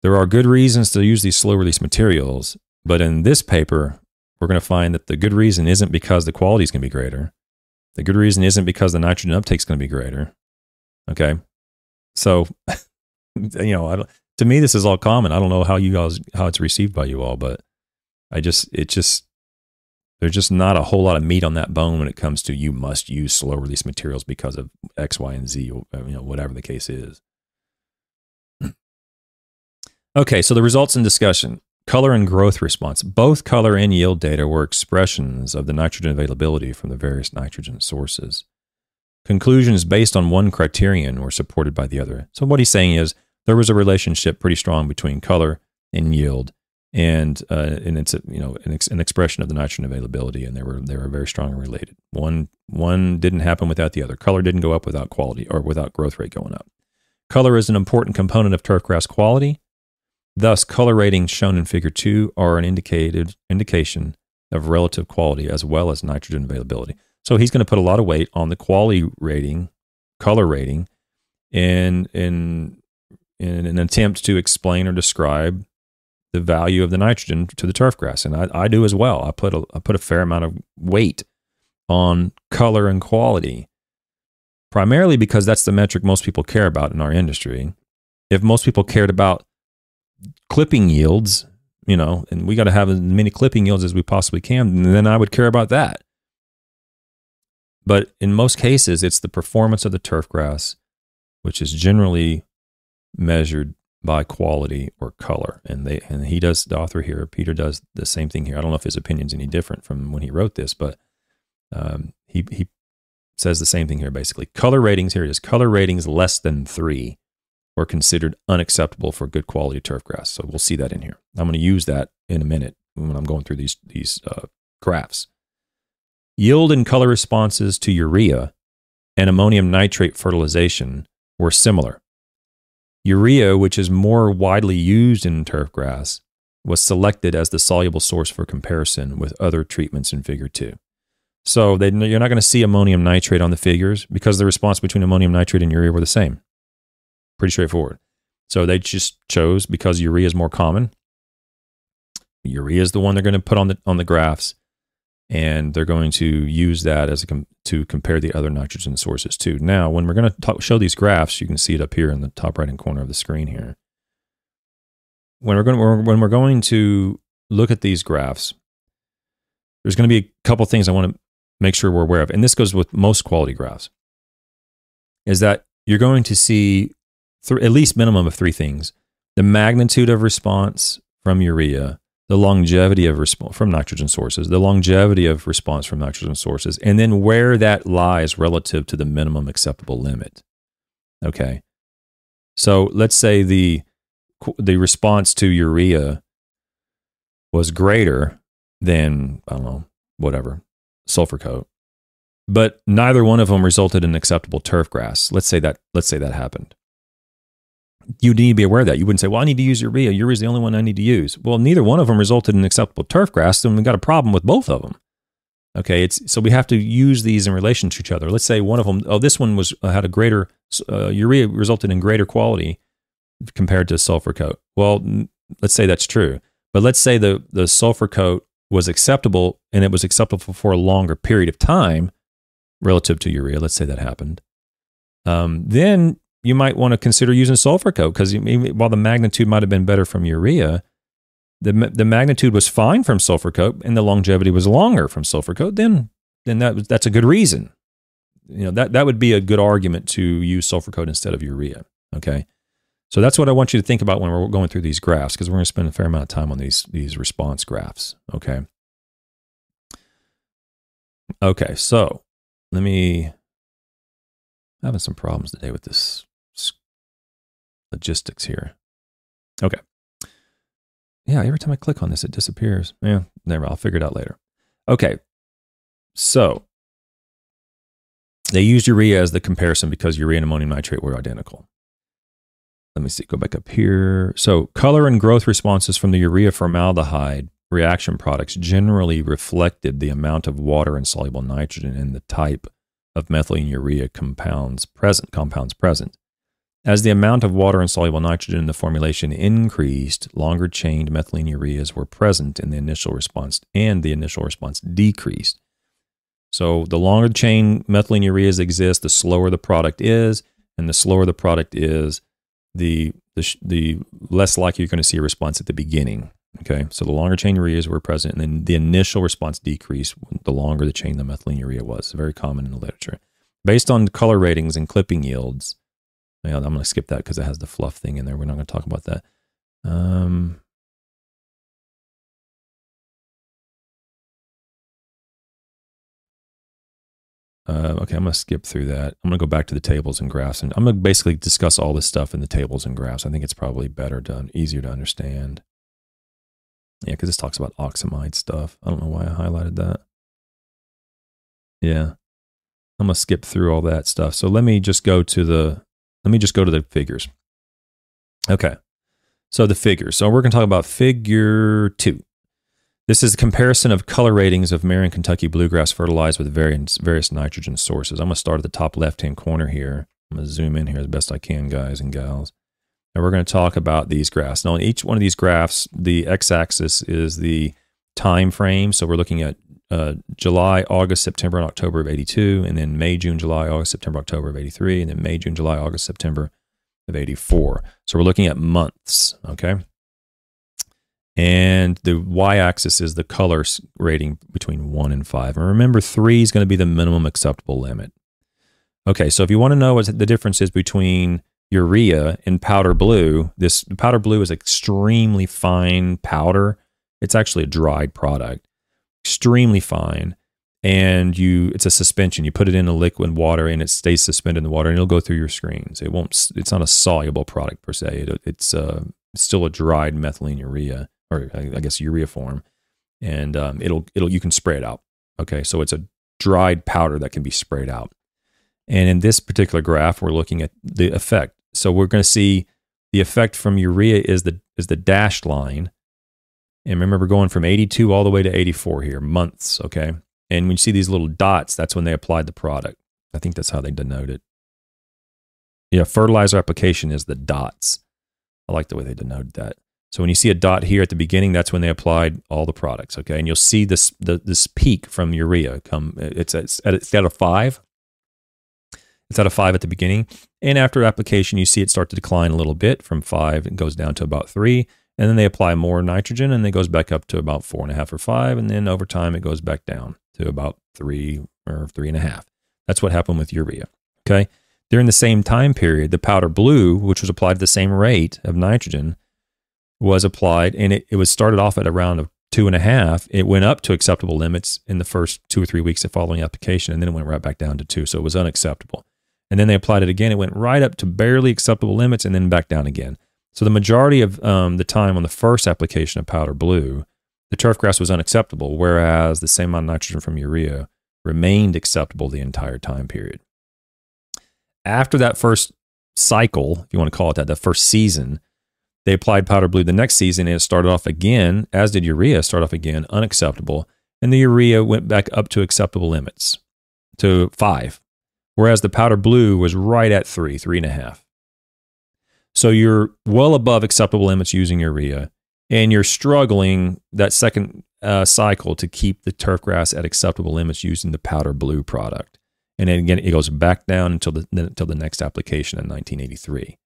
there are good reasons to use these slow release materials, but in this paper, we're going to find that the good reason isn't because the quality is going to be greater. The good reason isn't because the nitrogen uptake is going to be greater. Okay. So, you know, to me, this is all common. I don't know how you guys, how it's received by you all, but I just, it just, there's just not a whole lot of meat on that bone when it comes to you must use slow release materials because of X, Y, and Z, uh, you know, whatever the case is. Okay, so the results in discussion color and growth response. Both color and yield data were expressions of the nitrogen availability from the various nitrogen sources. Conclusions based on one criterion were supported by the other. So, what he's saying is there was a relationship pretty strong between color and yield. And uh, and it's a, you know an, ex- an expression of the nitrogen availability, and they were they were very strongly related. One one didn't happen without the other. Color didn't go up without quality or without growth rate going up. Color is an important component of turfgrass quality, Thus, color ratings shown in Figure 2 are an indicated indication of relative quality as well as nitrogen availability. So he's going to put a lot of weight on the quality rating, color rating, in in in an attempt to explain or describe the value of the nitrogen to the turf grass. And I, I do as well. I put a I put a fair amount of weight on color and quality, primarily because that's the metric most people care about in our industry. If most people cared about clipping yields, you know, and we got to have as many clipping yields as we possibly can, and then I would care about that. But in most cases, it's the performance of the turf grass, which is generally measured by quality or color. And they and he does the author here, Peter does the same thing here. I don't know if his opinion's any different from when he wrote this, but um, he he says the same thing here basically. Color ratings here it is color ratings less than three or considered unacceptable for good quality turf grass. So we'll see that in here. I'm going to use that in a minute when I'm going through these, these uh, graphs. Yield and color responses to urea and ammonium nitrate fertilization were similar. Urea, which is more widely used in turf grass, was selected as the soluble source for comparison with other treatments in Figure 2. So they, you're not going to see ammonium nitrate on the figures because the response between ammonium nitrate and urea were the same. Pretty straightforward. So they just chose because urea is more common. Urea is the one they're going to put on the on the graphs, and they're going to use that as a com- to compare the other nitrogen sources too. Now, when we're going to talk, show these graphs, you can see it up here in the top right hand corner of the screen here. When we're going when we're going to look at these graphs, there's going to be a couple things I want to make sure we're aware of, and this goes with most quality graphs. Is that you're going to see th- at least minimum of three things the magnitude of response from urea, the longevity of response from nitrogen sources, the longevity of response from nitrogen sources, and then where that lies relative to the minimum acceptable limit. Okay. So let's say the the response to urea was greater than I don't know whatever sulfur coat, but neither one of them resulted in acceptable turf grass. Let's say that let's say that happened you need to be aware of that. You wouldn't say, well, I need to use urea. Urea is the only one I need to use. Well, neither one of them resulted in acceptable turf grass, and we've got a problem with both of them. Okay, it's so we have to use these in relation to each other. Let's say one of them, oh, this one was uh, had a greater uh, urea resulted in greater quality compared to sulfur coat. Well, let's say that's true, but let's say the the sulfur coat was acceptable and it was acceptable for a longer period of time relative to urea. Let's say that happened. Um, then you might want to consider using sulfur coat because while the magnitude might have been better from urea, the, the magnitude was fine from sulfur coat and the longevity was longer from sulfur coat, then, then that, that's a good reason. You know, that, that would be a good argument to use sulfur coat instead of urea. Okay. So that's what I want you to think about when we're going through these graphs because we're going to spend a fair amount of time on these, these response graphs. Okay. Okay. So let me, I'm having some problems today with this logistics here. Okay. Yeah, every time I click on this, it disappears. Yeah, never. I'll figure it out later. Okay. So They used urea as the comparison because urea and ammonium nitrate were identical. Let me see, go back up here. So, color and growth responses from the urea formaldehyde reaction products generally reflected the amount of water and soluble nitrogen in the type of methylene urea compounds present, compounds present. As the amount of water and soluble nitrogen in the formulation increased, longer chained methylene ureas were present in the initial response and the initial response decreased. So the longer chain methylene ureas exist, the slower the product is, and the slower the product is, the the, the less likely you're going to see a response at the beginning. Okay, so the longer chain ureas were present, and then the initial response decreased the longer the chain the methylene urea was. Very common in the literature. Based on color ratings and clipping yields, I'm going to skip that because it has the fluff thing in there. We're not going to talk about that. Um, Uh, okay, I'm going to skip through that. I'm going to go back to the tables and graphs, and I'm going to basically discuss all this stuff in the tables and graphs. I think it's probably better done, easier to understand. Yeah, because this talks about oxamide stuff. I don't know why I highlighted that. Yeah, I'm going to skip through all that stuff. So let me just go to the let me just go to the figures. Okay, so the figures. So we're going to talk about figure two. This is a comparison of color ratings of Merion Kentucky bluegrass fertilized with various, various nitrogen sources. I'm going to start at the top left hand corner here. I'm going to zoom in here as best I can, guys and gals. And we're going to talk about these graphs. Now, on each one of these graphs, the x axis is the time frame. So we're looking at uh, July, August, September, and October of 82, and then May, June, July, August, September, October of 83, and then May, June, July, August, September of 84. So we're looking at months, okay? And the y axis is the color rating between one and five. And remember, three is going to be the minimum acceptable limit. Okay, so if you want to know what the difference is between urea and powder blue, this powder blue is extremely fine powder. It's actually a dried product, extremely fine. And you, it's a suspension. You put it in a liquid water, and it stays suspended in the water, and it'll go through your screens. It won't. It's not a soluble product per se. It, it's uh, still a dried methylene urea or I guess urea form, and um, it'll it'll you can spray it out. Okay, so it's a dried powder that can be sprayed out. And in this particular graph, we're looking at the effect. So we're going to see the effect from urea is the is the dashed line. And remember, going from 82 all the way to 84 here, months. Okay, and when you see these little dots, that's when they applied the product. I think that's how they denote it. Yeah, fertilizer application is the dots. I like the way they denote that. So when you see a dot here at the beginning, that's when they applied all the products. Okay, and you'll see this the, this peak from urea come. It's at, it's at a five. It's at a five at the beginning, and after application, you see it start to decline a little bit from five. It goes down to about three, and then they apply more nitrogen, and it goes back up to about four and a half or five, and then over time it goes back down to about three or three and a half. That's what happened with urea. Okay. During the same time period, the powder blue, which was applied at the same rate of nitrogen, was applied and it, it was started off at around a two and a half. It went up to acceptable limits in the first two or three weeks of following application, and then it went right back down to two. So it was unacceptable. And then they applied it again. It went right up to barely acceptable limits and then back down again. So the majority of um, the time on the first application of powder blue, the turf grass was unacceptable, whereas the same amount of nitrogen from urea remained acceptable the entire time period. After that first cycle, if you want to call it that, the first season, they applied powder blue the next season and it started off again, as did urea, start off again, unacceptable. And the urea went back up to acceptable limits to five, whereas the powder blue was right at three, three and a half. So you're well above acceptable limits using urea, and you're struggling that second uh, cycle to keep the turf grass at acceptable limits using the powder blue product. And then again, it goes back down until the until the next application in 1983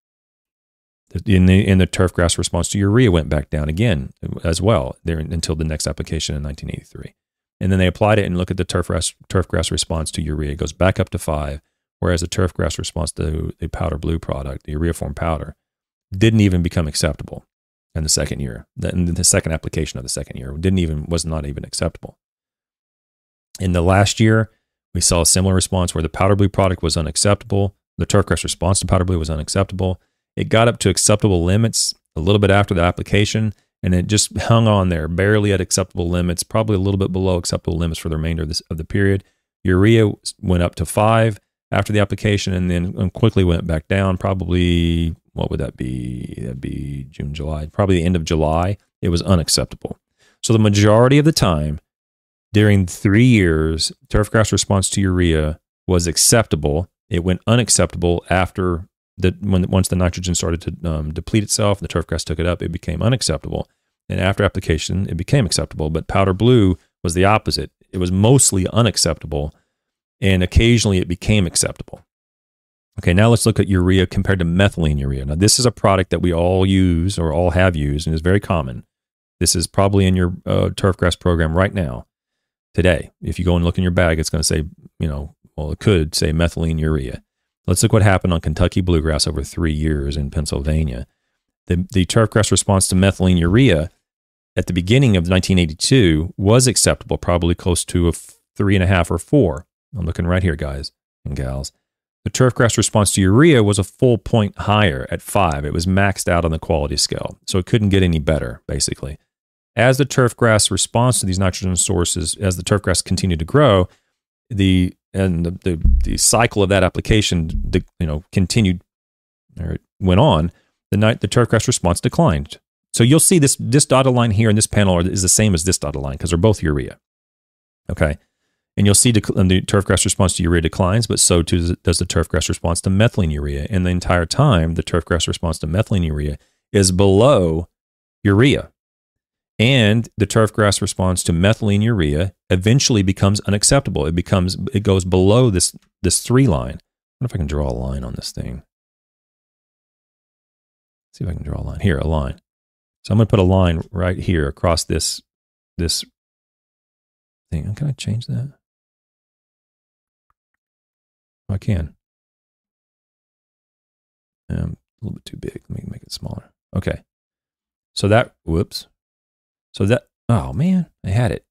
in the in the turf grass response to urea went back down again as well there until the next application in 1983 and then they applied it and look at the turf grass turf grass response to urea it goes back up to five whereas the turf grass response to the powder blue product the urea form powder didn't even become acceptable in the second year in the second application of the second year didn't even was not even acceptable in the last year we saw a similar response where the powder blue product was unacceptable the turf response to powder blue was unacceptable it got up to acceptable limits a little bit after the application, and it just hung on there, barely at acceptable limits, probably a little bit below acceptable limits for the remainder of, this, of the period. Urea went up to five, after the application and then um, quickly went back down. Probably, what would that be? That'd be June, July, probably the end of July. It was unacceptable. So the majority of the time during three years, turfgrass response to urea was acceptable. It went unacceptable after the when once the nitrogen started to um, deplete itself, the turfgrass took it up. It became unacceptable, and after application, it became acceptable. But powder blue was the opposite. It was mostly unacceptable, and occasionally it became acceptable. Okay, now let's look at urea compared to methylene urea. Now, this is a product that we all use or all have used and is very common. This is probably in your uh, turfgrass program right now, today. If you go and look in your bag, it's going to say, you know, well, it could say methylene urea. Let's look what happened on Kentucky bluegrass over three years in Pennsylvania. The, the turfgrass response to methylene urea at the beginning of 1982 was acceptable, probably close to a three and a half or four. I'm looking right here, guys and gals. The turfgrass response to urea was a full point higher at five. It was maxed out on the quality scale, so it couldn't get any better, basically. As the turfgrass responds to these nitrogen sources, as the turfgrass continued to grow, the and the, the, the cycle of that application, the, you know, continued or it went on. The night the turfgrass response declined. So you'll see this this dotted line here in this panel is the same as this dotted line because they're both urea. Okay. And you'll see the turfgrass response to urea declines, but so too does the turfgrass response to methylene urea. And the entire time, the turfgrass response to methylene urea is below urea. And the turfgrass response to methylene urea eventually becomes unacceptable. It becomes it goes below this this three line. I wonder if I can draw a line on this thing. Let's see if I can draw a line here, a line. So I'm going to put a line right here across this this thing. Can I change that? I can. Um, a little bit too big. Let me make it smaller. Okay. So that, whoops. So that, oh man, I had it.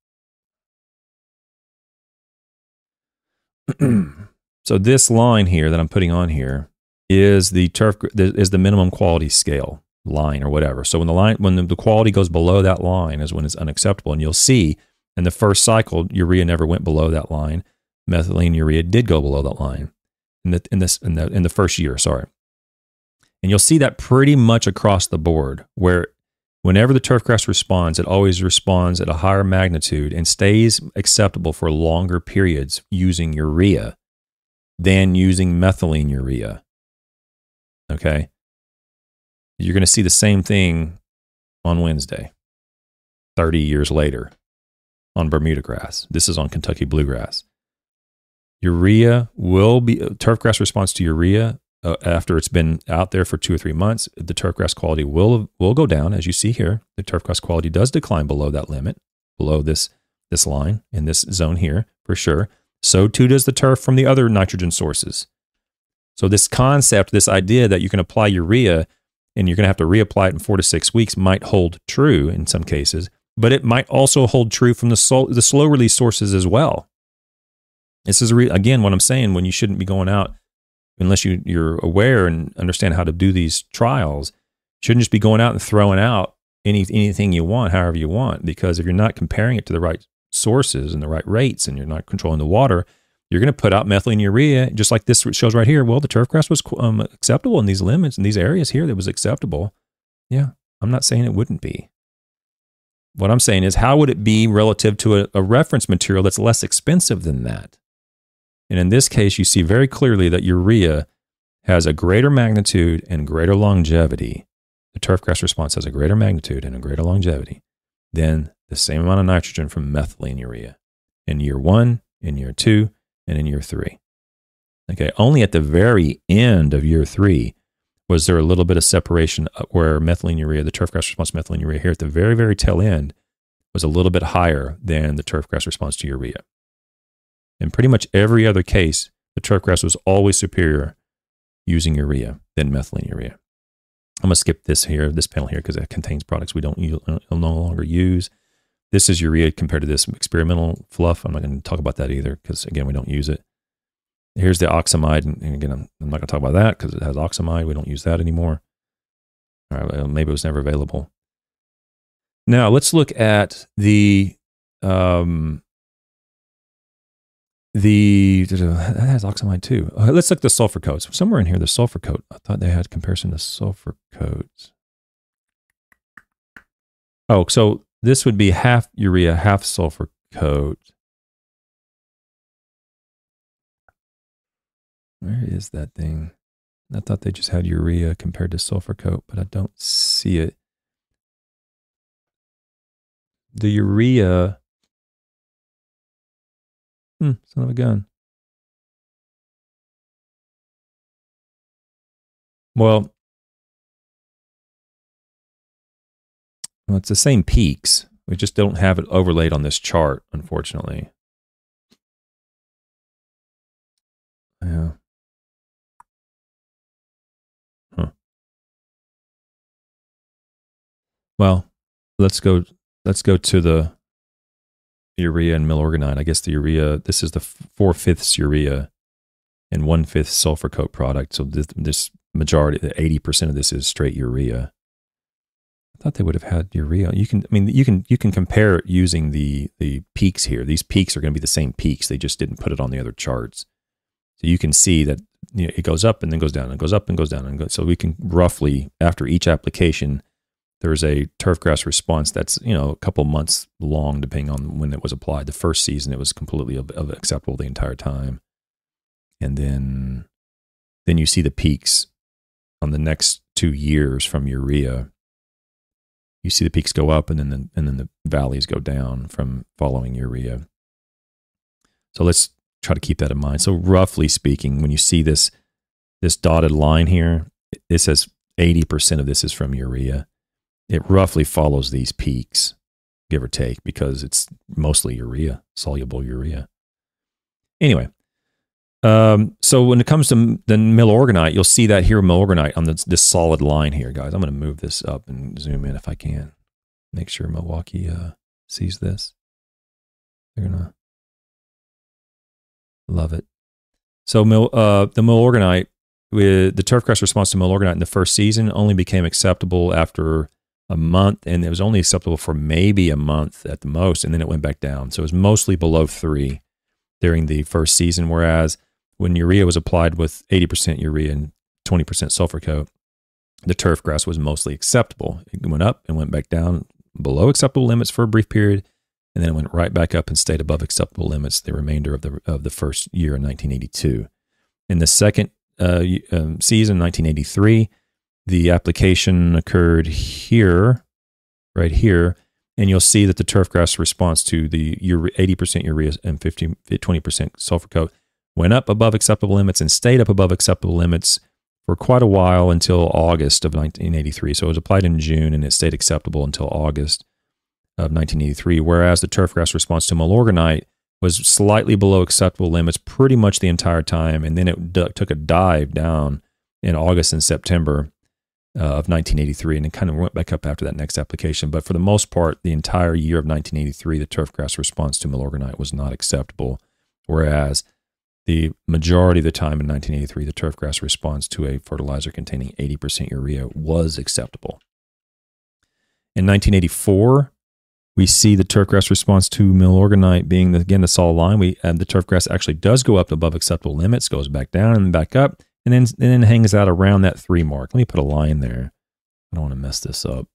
so this line here that I'm putting on here is the turf is the minimum quality scale line or whatever. So when the line when the quality goes below that line is when it's unacceptable. And you'll see in the first cycle, urea never went below that line methylene urea did go below that line in the in this in the in the first year. Sorry, and you'll see that pretty much across the board, where whenever the turfgrass responds, it always responds at a higher magnitude and stays acceptable for longer periods using urea than using methylene urea. Okay, you're going to see the same thing on Wednesday, 30 years later on Bermuda grass. This is on Kentucky bluegrass. Urea will be turfgrass response to urea uh, after it's been out there for two or three months. The turfgrass quality will will go down, as you see here. The turfgrass quality does decline below that limit, below this this line in this zone here for sure. So too does the turf from the other nitrogen sources. So this concept, this idea that you can apply urea and you're going to have to reapply it in four to six weeks might hold true in some cases, but it might also hold true from the, sol- the slow release sources as well. This is re- again what I'm saying when you shouldn't be going out unless you, you're aware and understand how to do these trials. Shouldn't just be going out and throwing out any anything you want, however you want, because if you're not comparing it to the right sources and the right rates, and you're not controlling the water, you're going to put out methylene urea, just like this shows right here. Well, the turf grass was um, acceptable in these limits in these areas here that was acceptable. Yeah, I'm not saying it wouldn't be. What I'm saying is, how would it be relative to a, a reference material that's less expensive than that? And in this case, you see very clearly that urea has a greater magnitude and greater longevity. The turfgrass response has a greater magnitude and a greater longevity than the same amount of nitrogen from methylene urea in year one, in year two, and in year three. Okay, only at the very end of year three was there a little bit of separation uh, where methylene urea, the turfgrass response methylene urea here at the very, very tail end was a little bit higher than the turfgrass response to urea. In pretty much every other case, the turfgrass was always superior using urea than methylene urea. I'm going to skip this here, this panel here, because it contains products we don't use, uh, no longer use. This is urea compared to this experimental fluff. I'm not going to talk about that either, because again, we don't use it. Here's the oxamide, and again, I'm, I'm not going to talk about that because it has oxamide. We don't use that anymore. Right, maybe it was never available. Now let's look at the um, the that has oxamide too. Uh, let's look at the sulfur coats. Somewhere in here, the sulfur coat. I thought they had comparison to sulfur coats. Oh, so this would be half urea, half sulfur coat. Where is that thing? I thought they just had urea compared to sulfur coat, but I don't see it. The urea. Hmm, son of a gun. Well, well, it's the same peaks. We just don't have it overlaid on this chart, unfortunately. Yeah. Well, let's go. Let's go to the urea and milorganite. I guess the urea. This is the four fifths urea and one fifth sulfur coat product. So this, this majority, eighty percent of this is straight urea. I thought they would have had urea. You can, I mean, you can you can compare using the the peaks here. These peaks are going to be the same peaks. They just didn't put it on the other charts. So you can see that you know, it goes up and then goes down and goes up and goes down and goes. So we can roughly after each application there's a turfgrass response that's you know a couple months long depending on when it was applied. The first season it was completely of, of acceptable the entire time. And then then you see the peaks on the next two years from urea. You see the peaks go up and then the, and then the valleys go down from following urea. So let's try to keep that in mind. So roughly speaking when you see this this dotted line here it says 80% of this is from urea it roughly follows these peaks, give or take, because it's mostly urea, soluble urea. Anyway, um, so when it comes to the milorganite, you'll see that here milorganite on this, this solid line here, guys. I'm going to move this up and zoom in if I can. Make sure Milwaukee uh, sees this. They're going to love it. So uh, the milorganite, the turfgrass response to milorganite in the first season only became acceptable after a month, and it was only acceptable for maybe a month at the most, and then it went back down. So it was mostly below three during the first season. Whereas when urea was applied with 80% urea and 20% sulfur coat, the turf grass was mostly acceptable. It went up and went back down below acceptable limits for a brief period, and then it went right back up and stayed above acceptable limits the remainder of the of the first year in 1982. In the second uh, um, season, 1983, the application occurred here, right here, and you'll see that the turfgrass response to the 80% urea and 50, 20% sulfur coat went up above acceptable limits and stayed up above acceptable limits for quite a while until August of 1983. So it was applied in June and it stayed acceptable until August of 1983. Whereas the turfgrass response to milorganite was slightly below acceptable limits pretty much the entire time, and then it d- took a dive down in August and September uh, of 1983, and it kind of went back up after that next application. But for the most part, the entire year of 1983, the turfgrass response to milorganite was not acceptable, whereas the majority of the time in 1983, the turfgrass response to a fertilizer containing 80% urea was acceptable. In 1984, we see the turfgrass response to milorganite being, the, again, the solid line. We the turfgrass actually does go up above acceptable limits, goes back down and back up and then and then hangs out around that three mark. Let me put a line there. I don't want to mess this up.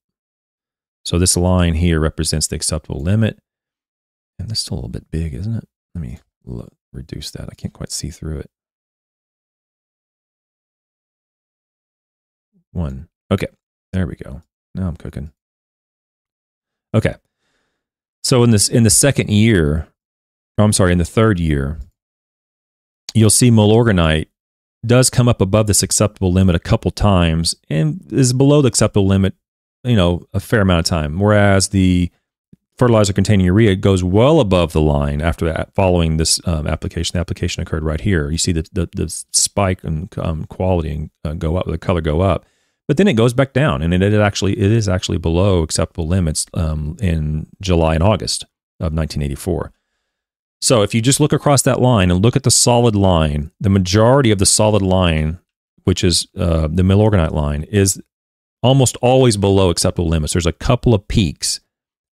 So this line here represents the acceptable limit. And this is a little bit big, isn't it? Let me look, reduce that. I can't quite see through it. One. Okay. There we go. Now I'm cooking. Okay. So in this in the second year, I'm sorry, in the third year, you'll see milorganite does come up above this acceptable limit a couple times and is below the acceptable limit, you know, a fair amount of time. Whereas the fertilizer containing urea goes well above the line after that, following this um, application. The application occurred right here. You see the, the, the spike in um, quality and uh, go up, the color go up. But then it goes back down, and it, it actually it is actually below acceptable limits um, in July and August of 1984. So if you just look across that line and look at the solid line, the majority of the solid line, which is uh, the milorganite line, is almost always below acceptable limits. There's a couple of peaks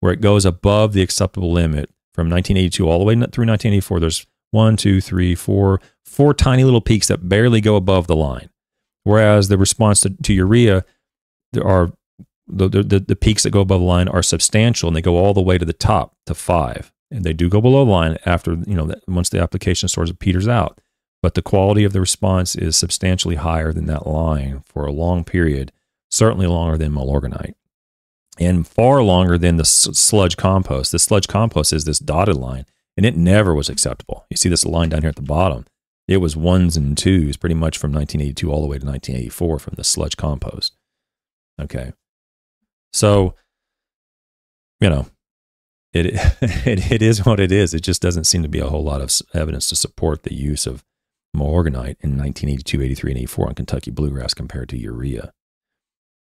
where it goes above the acceptable limit from 1982 all the way through 1984. There's one, two, three, four, four tiny little peaks that barely go above the line. Whereas the response to, to urea, there are the, the, the peaks that go above the line are substantial and they go all the way to the top to five. And they do go below the line after, you know, once the application sort of peters out. But the quality of the response is substantially higher than that line for a long period, certainly longer than milorganite and far longer than the sludge compost. The sludge compost is this dotted line, and it never was acceptable. You see this line down here at the bottom. It was ones and twos pretty much from 1982 all the way to 1984 from the sludge compost. Okay. So, you know, it, it, it is what it is. It just doesn't seem to be a whole lot of evidence to support the use of milorganite in 1982, 83, and 84 on Kentucky bluegrass compared to urea.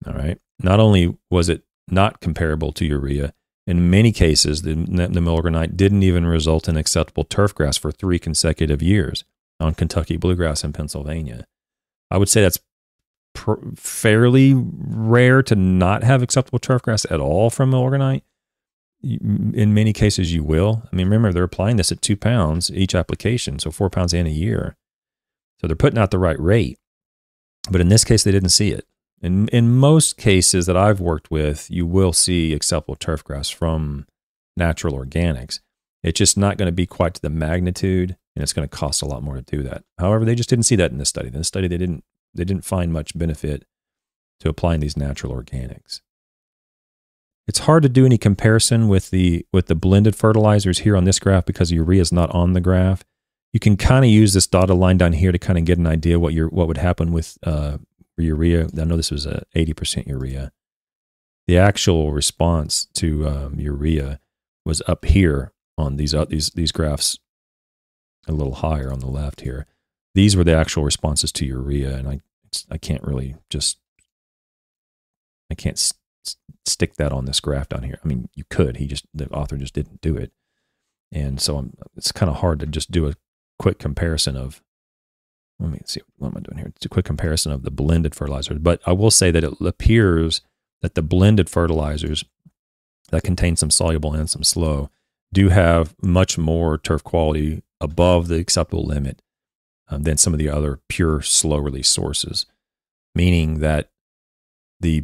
All right. Not only was it not comparable to urea, in many cases, the, the milorganite didn't even result in acceptable turf grass for three consecutive years on Kentucky bluegrass in Pennsylvania. I would say that's pr- fairly rare to not have acceptable turf grass at all from milorganite. In many cases, you will. I mean, remember, they're applying this at two pounds each application, so four pounds in a year. So they're putting out the right rate. But in this case, they didn't see it. In, in most cases that I've worked with, you will see acceptable turf grass from natural organics. It's just not going to be quite to the magnitude, and it's going to cost a lot more to do that. However, they just didn't see that in this study. In this study, they didn't they didn't find much benefit to applying these natural organics. It's hard to do any comparison with the with the blended fertilizers here on this graph because urea is not on the graph. You can kind of use this dotted line down here to kind of get an idea what your what would happen with uh, urea. I know this was a eighty percent urea. The actual response to um, urea was up here on these uh, these these graphs, a little higher on the left here. These were the actual responses to urea, and I I can't really just I can't stick that on this graph down here. I mean, you could. He just the author just didn't do it, and so I'm, it's kind of hard to just do a quick comparison of. Let me see what am I doing here. It's a quick comparison of the blended fertilizers, but I will say that it appears that the blended fertilizers that contain some soluble and some slow do have much more turf quality above the acceptable limit um, than some of the other pure slow release sources, meaning that the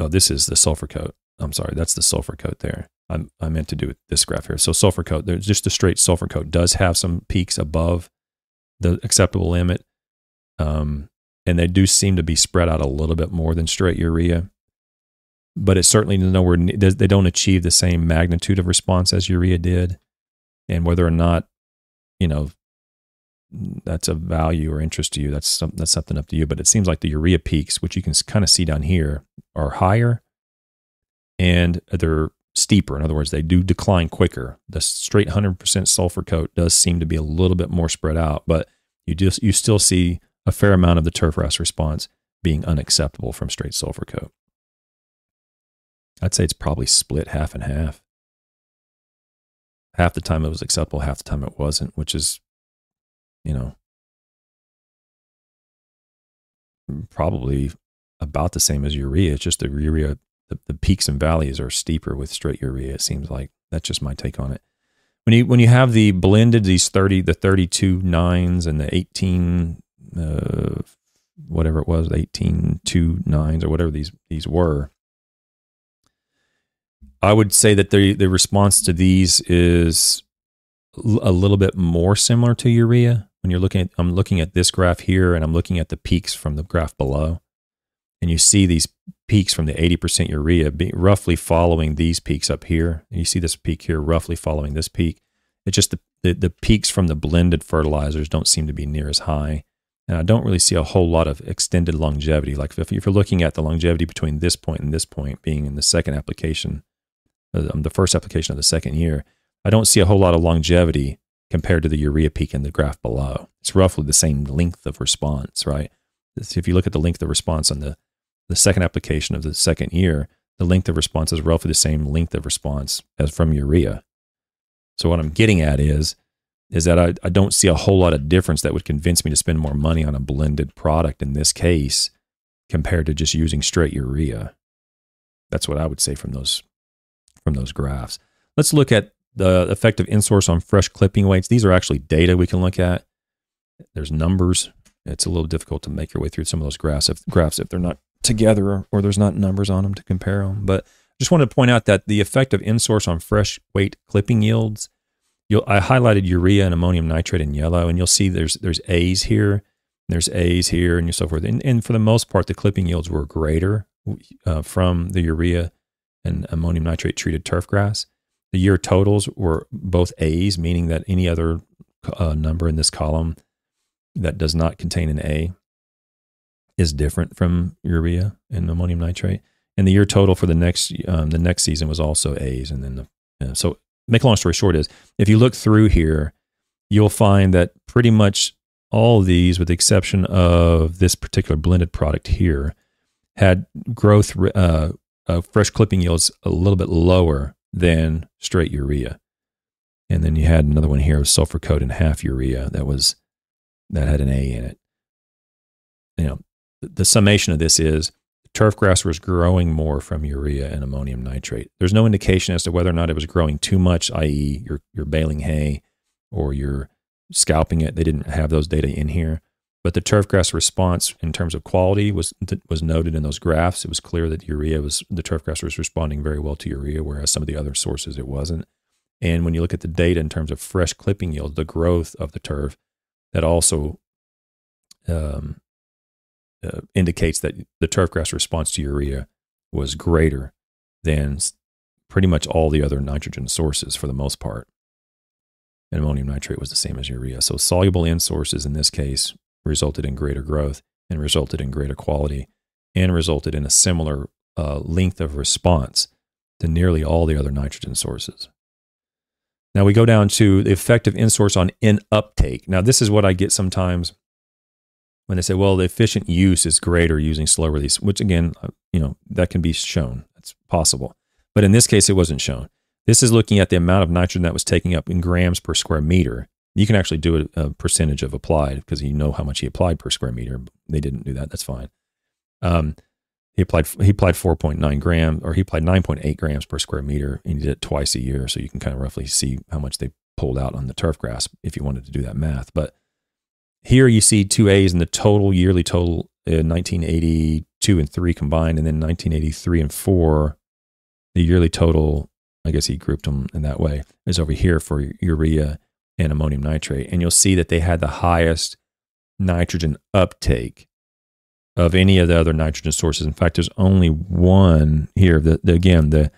oh this is the sulfur coat. I'm sorry, that's the sulfur coat there. I'm, I meant to do this graph here. So sulfur coat, there's just a straight sulfur coat does have some peaks above the acceptable limit, um, and they do seem to be spread out a little bit more than straight urea. But it's certainly nowhere. They don't achieve the same magnitude of response as urea did, and whether or not, you know, that's of value or interest to you. That's that's something up to you. But it seems like the urea peaks, which you can kind of see down here, are higher and they're steeper. In other words, they do decline quicker. The straight 100% sulfur coat does seem to be a little bit more spread out, but you just you still see a fair amount of the turf grass response being unacceptable from straight sulfur coat. I'd say it's probably split half and half. Half the time it was acceptable, half the time it wasn't, which is you know, probably about the same as urea. It's just the urea, the, the peaks and valleys are steeper with straight urea. It seems like that's just my take on it. When you when you have the blended these thirty the thirty two nines and the eighteen uh, whatever it was eighteen two nines or whatever these these were, I would say that the the response to these is a little bit more similar to urea when you're looking at I'm looking at this graph here and I'm looking at the peaks from the graph below and you see these peaks from the 80% urea be roughly following these peaks up here. And you see this peak here roughly following this peak. It's just the, the, the peaks from the blended fertilizers don't seem to be near as high and I don't really see a whole lot of extended longevity. Like if, if you're looking at the longevity between this point and this point being in the second application um, the first application of the second year I don't see a whole lot of longevity compared to the urea peak in the graph below. It's roughly the same length of response, right? If you look at the length of response on the, the second application of the second year, the length of response is roughly the same length of response as from urea. So what I'm getting at is, is that I, I don't see a whole lot of difference that would convince me to spend more money on a blended product in this case compared to just using straight urea. That's what I would say from those from those graphs. Let's look at the effect of N source on fresh clipping weights. These are actually data we can look at. There's numbers. It's a little difficult to make your way through some of those graphs if, graphs if they're not together or, there's not numbers on them to compare them. But just wanted to point out that the effect of N source on fresh weight clipping yields. You'll, I highlighted urea and ammonium nitrate in yellow, and you'll see there's there's A's here, there's A's here, and so forth. And, and for the most part, the clipping yields were greater uh, from the urea and ammonium nitrate treated turf grass. The year totals were both A's, meaning that any other uh, number in this column that does not contain an A is different from urea and ammonium nitrate. And the year total for the next um, the next season was also A's. And then the, so make a long story short is if you look through here, you'll find that pretty much all these, with the exception of this particular blended product here, had growth uh, uh, fresh clipping yields a little bit lower than straight urea. And then you had another one here of sulfur coated half urea that was that had an A in it. You know, the summation of this is turf grass was growing more from urea and ammonium nitrate. There's no indication as to whether or not it was growing too much, i.e., you're, you're baling hay or you're scalping it. They didn't have those data in here. But the turf grass response in terms of quality was was noted in those graphs. It was clear that urea was the turf grass was responding very well to urea, whereas some of the other sources it wasn't. And when you look at the data in terms of fresh clipping yield, the growth of the turf, that also um, uh, indicates that the turf grass response to urea was greater than pretty much all the other nitrogen sources for the most part. And ammonium nitrate was the same as urea. So soluble N sources in this case resulted in greater growth and resulted in greater quality and resulted in a similar uh, length of response to nearly all the other nitrogen sources. Now we go down to the effect of N source on N uptake. Now, this is what I get sometimes when they say, well, the efficient use is greater using slow release, which again, uh, you know, that can be shown. That's possible. But in this case, it wasn't shown. This is looking at the amount of nitrogen that was taking up in grams per square meter. You can actually do a, a percentage of applied because you know how much he applied per square meter. They didn't do that. That's fine. Um, he applied he applied 4.9 grams or he applied 9.8 grams per square meter and he did it twice a year so you can kind of roughly see how much they pulled out on the turf grass if you wanted to do that math but here you see two A's in the total yearly total in 1982 and 3 combined, and then 1983 and 4, the yearly total, I guess he grouped them in that way, is over here for urea and ammonium nitrate. And you'll see that they had the highest nitrogen uptake of any of the other nitrogen sources. In fact, there's only one here. The, again, the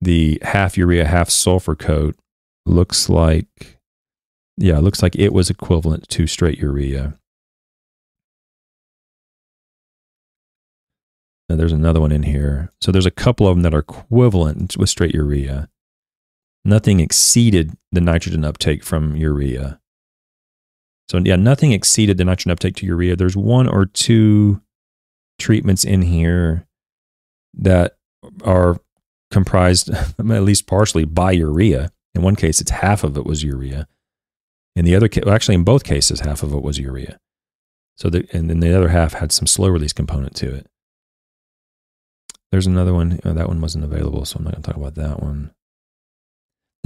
the half urea, half sulfur coat looks like yeah, looks like it was equivalent to straight urea. Now there's another one in here. So there's a couple of them that are equivalent with straight urea. Nothing exceeded the nitrogen uptake from urea. So yeah, nothing exceeded the nitrogen uptake to urea. There's one or two treatments in here that are comprised at least partially by urea. In one case, it's half of it was urea. In the other case, well, actually, in both cases, half of it was urea. So, the, and then the other half had some slow release component to it. There's another one. Oh, that one wasn't available, so I'm not going to talk about that one.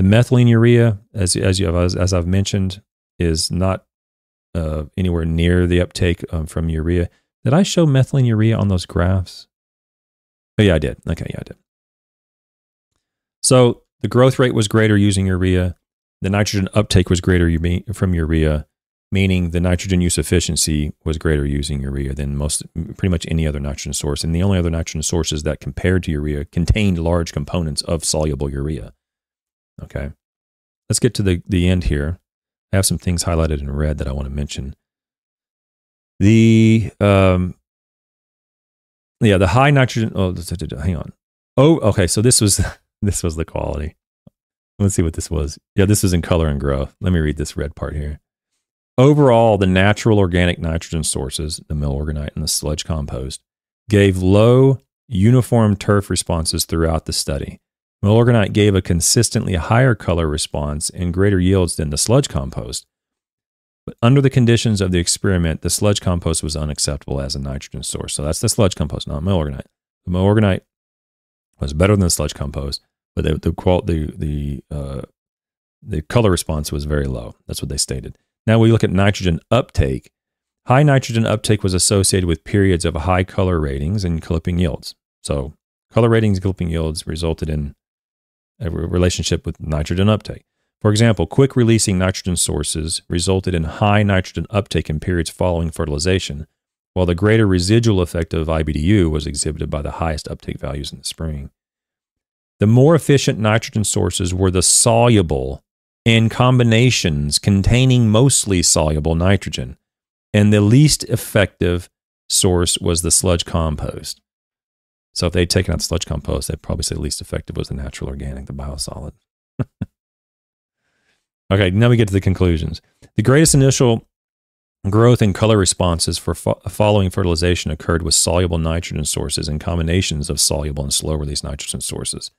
The methylene urea, as as you as, as I've mentioned, is not uh, anywhere near the uptake um, from urea. Did I show methylene urea on those graphs? Oh yeah, I did. Okay, yeah, I did. So the growth rate was greater using urea the nitrogen uptake was greater from urea, meaning the nitrogen use efficiency was greater using urea than most, pretty much any other nitrogen source. And the only other nitrogen sources that compared to urea contained large components of soluble urea. Okay. Let's get to the, the end here. I have some things highlighted in red that I want to mention. The, um, yeah, the high nitrogen, oh, hang on. Oh, okay. So this was, this was the quality. Let's see what this was. Yeah, this is in color and growth. Let me read this red part here. Overall, the natural organic nitrogen sources, the Milorganite and the sludge compost, gave low, uniform turf responses throughout the study. Milorganite gave a consistently higher color response and greater yields than the sludge compost. But under the conditions of the experiment, the sludge compost was unacceptable as a nitrogen source. So that's the sludge compost, not Milorganite. The was better than the sludge compost, but the the the the uh, the color response was very low. That's what they stated. Now we look at nitrogen uptake. High nitrogen uptake was associated with periods of high color ratings and clipping yields. So, color ratings clipping yields resulted in a relationship with nitrogen uptake. For example, quick releasing nitrogen sources resulted in high nitrogen uptake in periods following fertilization, while the greater residual effect of IBDU was exhibited by the highest uptake values in the spring. The more efficient nitrogen sources were the soluble and combinations containing mostly soluble nitrogen, and the least effective source was the sludge compost. So if they'd taken out sludge compost, they'd probably say the least effective was the natural organic, the biosolid. okay, now we get to the conclusions. The greatest initial growth and color responses for fo- following fertilization occurred with soluble nitrogen sources and combinations of soluble and slow release nitrogen sources.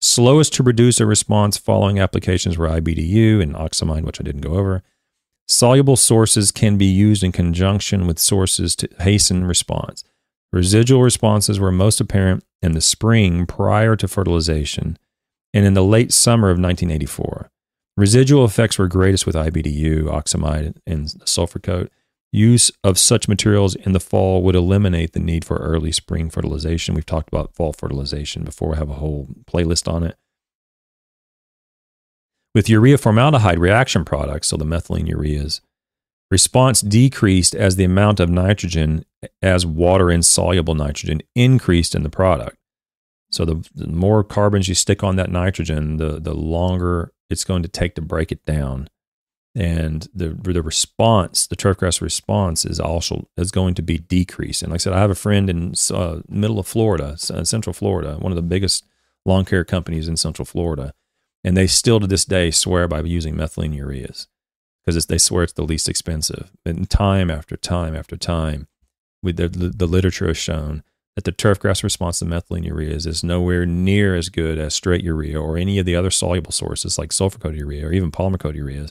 Slowest to produce a response following applications were IBDU and oxamide, which I didn't go over. Soluble sources can be used in conjunction with sources to hasten response. Residual responses were most apparent in the spring prior to fertilization and in the late summer of 1984. Residual effects were greatest with IBDU, oxamide, and sulfur coat. Use of such materials in the fall would eliminate the need for early spring fertilization. We've talked about fall fertilization before. I have a whole playlist on it. With urea formaldehyde reaction products, so the methylene ureas, response decreased as the amount of nitrogen as water insoluble nitrogen increased in the product. So the, the more carbons you stick on that nitrogen, the, the longer it's going to take to break it down and the the response, the turfgrass response, is also is going to be decreased. And like I said, I have a friend in uh, middle of Florida, uh, Central Florida, one of the biggest lawn care companies in Central Florida, and they still to this day swear by using methylene ureas because they swear it's the least expensive. And time after time after time, the, the, literature has shown that the turfgrass response to methylene ureas is nowhere near as good as straight urea or any of the other soluble sources like sulfur coated urea or even polymer coated ureas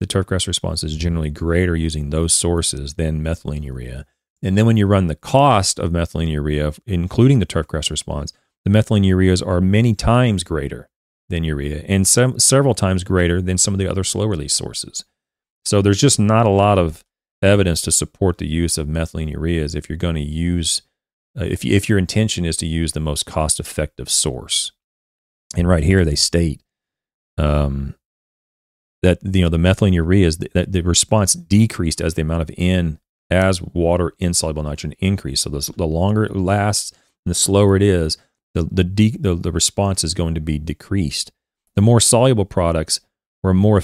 the turfgrass response is generally greater using those sources than methylene urea. And then when you run the cost of methylene urea, including the turfgrass response, the methylene ureas are many times greater than urea and some, several times greater than some of the other slow release sources. So there's just not a lot of evidence to support the use of methylene ureas if you're going to use, uh, if, if your intention is to use the most cost effective source. And right here they state um, that you know the methylene ureas that the response decreased as the amount of N as water insoluble nitrogen increased. So the, the longer it lasts and the slower it is, the the, de- the the response is going to be decreased. The more soluble products were more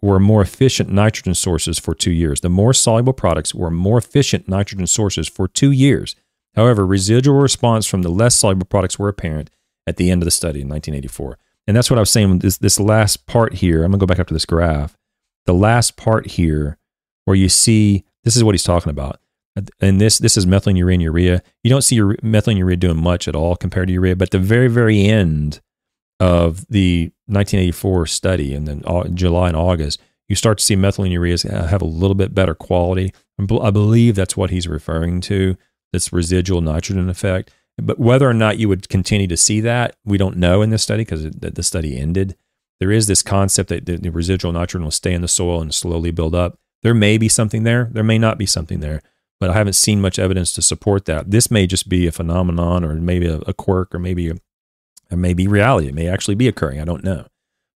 were more efficient nitrogen sources for two years. The more soluble products were more efficient nitrogen sources for two years. However, residual response from the less soluble products were apparent at the end of the study in 1984. And that's what I was saying. This this last part here, I'm gonna go back up to this graph. The last part here, where you see this is what he's talking about. And this this is methylene urea and urea. You don't see your methylene urea doing much at all compared to urea, but the very very end of the 1984 study, and then July and August, you start to see methylene ureas have a little bit better quality. I believe that's what he's referring to. This residual nitrogen effect. But whether or not you would continue to see that, we don't know in this study because the study ended. There is this concept that the residual nitrogen will stay in the soil and slowly build up. There may be something there. There may not be something there, but I haven't seen much evidence to support that. This may just be a phenomenon or maybe a, a quirk or maybe a, it may be reality. It may actually be occurring. I don't know.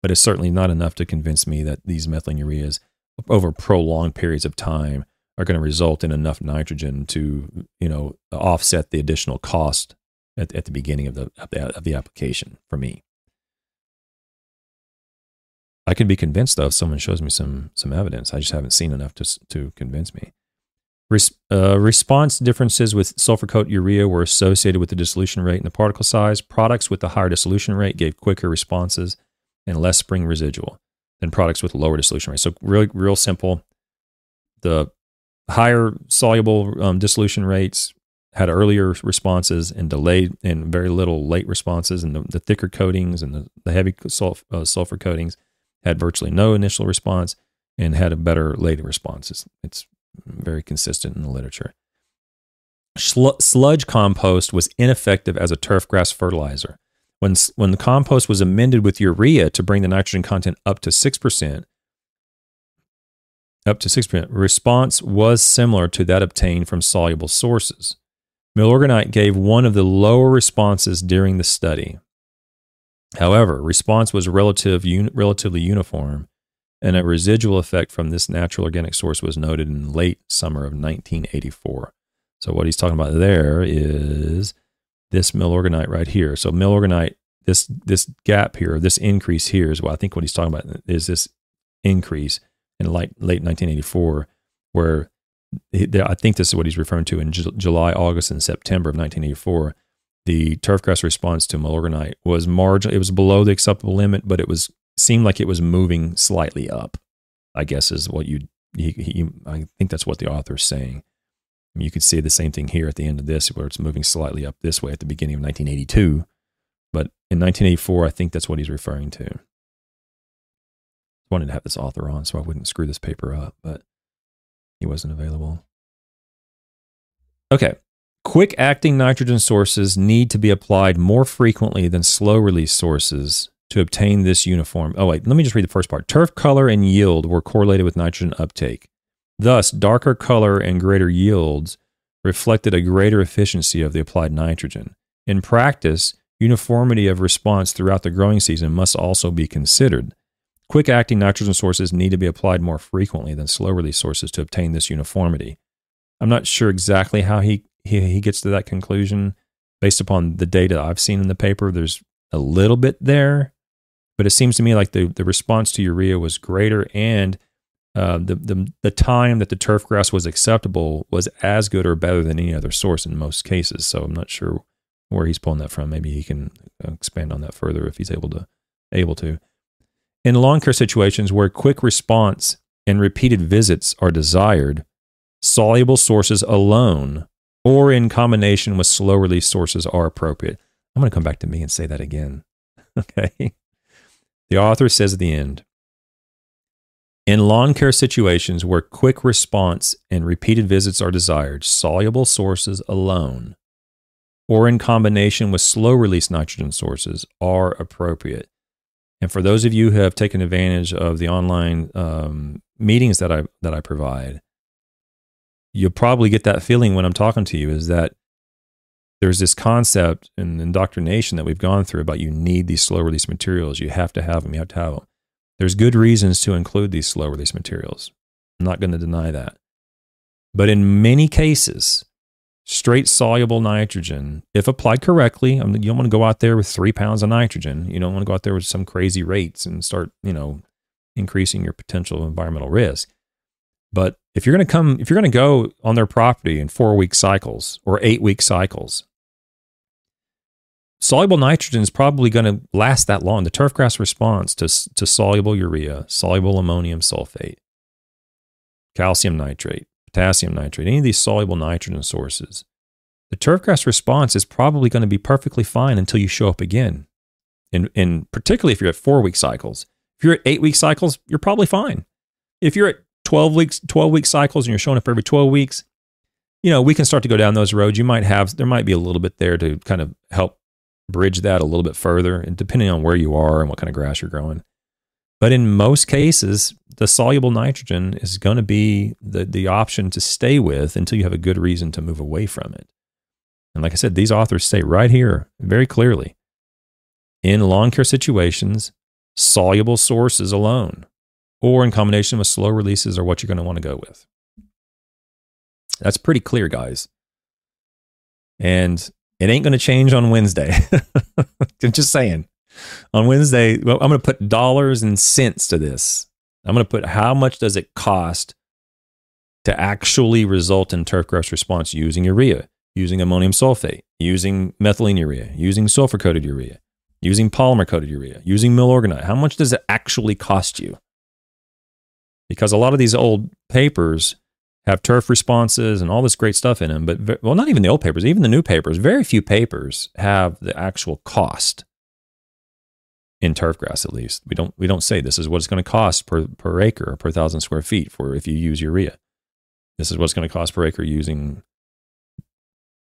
But it's certainly not enough to convince me that these methylene ureas over prolonged periods of time are going to result in enough nitrogen to you know offset the additional cost at, at the beginning of the, of the of the application for me. I can be convinced though if someone shows me some some evidence. I just haven't seen enough to to convince me. Res, uh, response differences with sulfur coat urea were associated with the dissolution rate and the particle size. Products with the higher dissolution rate gave quicker responses and less spring residual than products with lower dissolution rate. So really, real simple. The higher soluble um, dissolution rates had earlier responses and delayed and very little late responses, and the, the thicker coatings and the, the heavy sulf, uh, sulfur coatings had virtually no initial response and had a better later response. It's, it's very consistent in the literature. sludge compost was ineffective as a turf grass fertilizer. When, when the compost was amended with urea to bring the nitrogen content up to 6%, up to 6%, response was similar to that obtained from soluble sources. Milorganite gave one of the lower responses during the study. However, response was relative, un, relatively uniform, and a residual effect from this natural organic source was noted in late summer of 1984. So what he's talking about there is this milorganite right here. So milorganite, this this gap here, this increase here is what I think what he's talking about is this increase in late late 1984, where I think this is what he's referring to in July, August, and September of 1984. The turfgrass response to milorganite was marginal. It was below the acceptable limit, but it was seemed like it was moving slightly up. I guess is what you. He, he, I think that's what the author is saying. I mean, you could see the same thing here at the end of this, where it's moving slightly up this way at the beginning of 1982. But in 1984, I think that's what he's referring to. I wanted to have this author on so I wouldn't screw this paper up, but he wasn't available. Okay. Quick acting nitrogen sources need to be applied more frequently than slow release sources to obtain this uniform. Oh, wait, let me just read the first part. Turf color and yield were correlated with nitrogen uptake. Thus, darker color and greater yields reflected a greater efficiency of the applied nitrogen. In practice, uniformity of response throughout the growing season must also be considered. Quick acting nitrogen sources need to be applied more frequently than slow release sources to obtain this uniformity. I'm not sure exactly how he, he, he gets to that conclusion. Based upon the data I've seen in the paper, there's a little bit there, but it seems to me like the, the response to urea was greater and uh, the, the, the time that the turf grass was acceptable was as good or better than any other source in most cases. So I'm not sure where he's pulling that from. Maybe he can uh, expand on that further if he's able to. Able to. In lawn care situations where quick response and repeated visits are desired, soluble sources alone or in combination with slow release sources are appropriate. I'm going to come back to me and say that again. okay. The author says at the end in lawn care situations where quick response and repeated visits are desired, soluble sources alone or in combination with slow release nitrogen sources are appropriate. And for those of you who have taken advantage of the online um, meetings that I that I provide, you'll probably get that feeling when I'm talking to you is that there's this concept and indoctrination that we've gone through about you need these slow release materials. You have to have them. You have to have them. There's good reasons to include these slow release materials. I'm not going to deny that. But in many cases, straight soluble nitrogen, if applied correctly, I mean, you don't want to go out there with three pounds of nitrogen. You don't want to go out there with some crazy rates and start, you know, increasing your potential environmental risk. But if you're going to come, if you're going to go on their property in four week cycles or eight week cycles, soluble nitrogen is probably going to last that long. The turfgrass response to, to soluble urea, soluble ammonium sulfate, calcium nitrate, potassium nitrate, any of these soluble nitrogen sources, the turfgrass response is probably going to be perfectly fine until you show up again. And, and particularly if you're at four week cycles. If you're at eight week cycles, you're probably fine. If you're at 12 weeks, 12 week cycles and you're showing up every 12 weeks, you know, we can start to go down those roads. You might have, there might be a little bit there to kind of help bridge that a little bit further, and depending on where you are and what kind of grass you're growing. But in most cases, the soluble nitrogen is going to be the, the option to stay with until you have a good reason to move away from it. And like I said, these authors say right here very clearly in lawn care situations, soluble sources alone or in combination with slow releases are what you're going to want to go with. That's pretty clear, guys. And it ain't going to change on Wednesday. I'm Just saying. On Wednesday, well, I'm going to put dollars and cents to this. I'm going to put how much does it cost to actually result in turf grass response using urea, using ammonium sulfate, using methylene urea, using sulfur coated urea, using polymer coated urea, using Milorganite. How much does it actually cost you? Because a lot of these old papers have turf responses and all this great stuff in them. But well, not even the old papers, even the new papers. Very few papers have the actual cost in turf grass. At least we don't we don't say this is what it's going to cost per per acre per thousand square feet for if you use urea. This is what's going to cost per acre using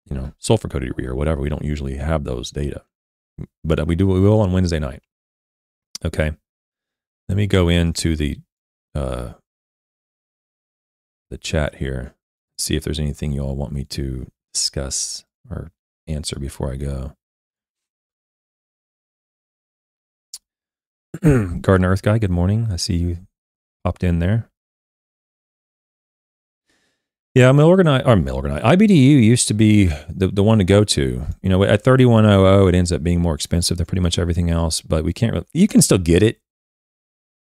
you know sulfur coated urea or whatever. We don't usually have those data. but we do we will on Wednesday night. Okay. Let me go into the uh, the chat here, see if there's anything you all want me to discuss or answer before I go. Garden Earth Guy, good morning. I see you popped in there. Yeah, Milorganite or Milorganite. IBDU used to be the, the one to go to. You know, at 3100 it ends up being more expensive than pretty much everything else, but we can't really, you can still get it.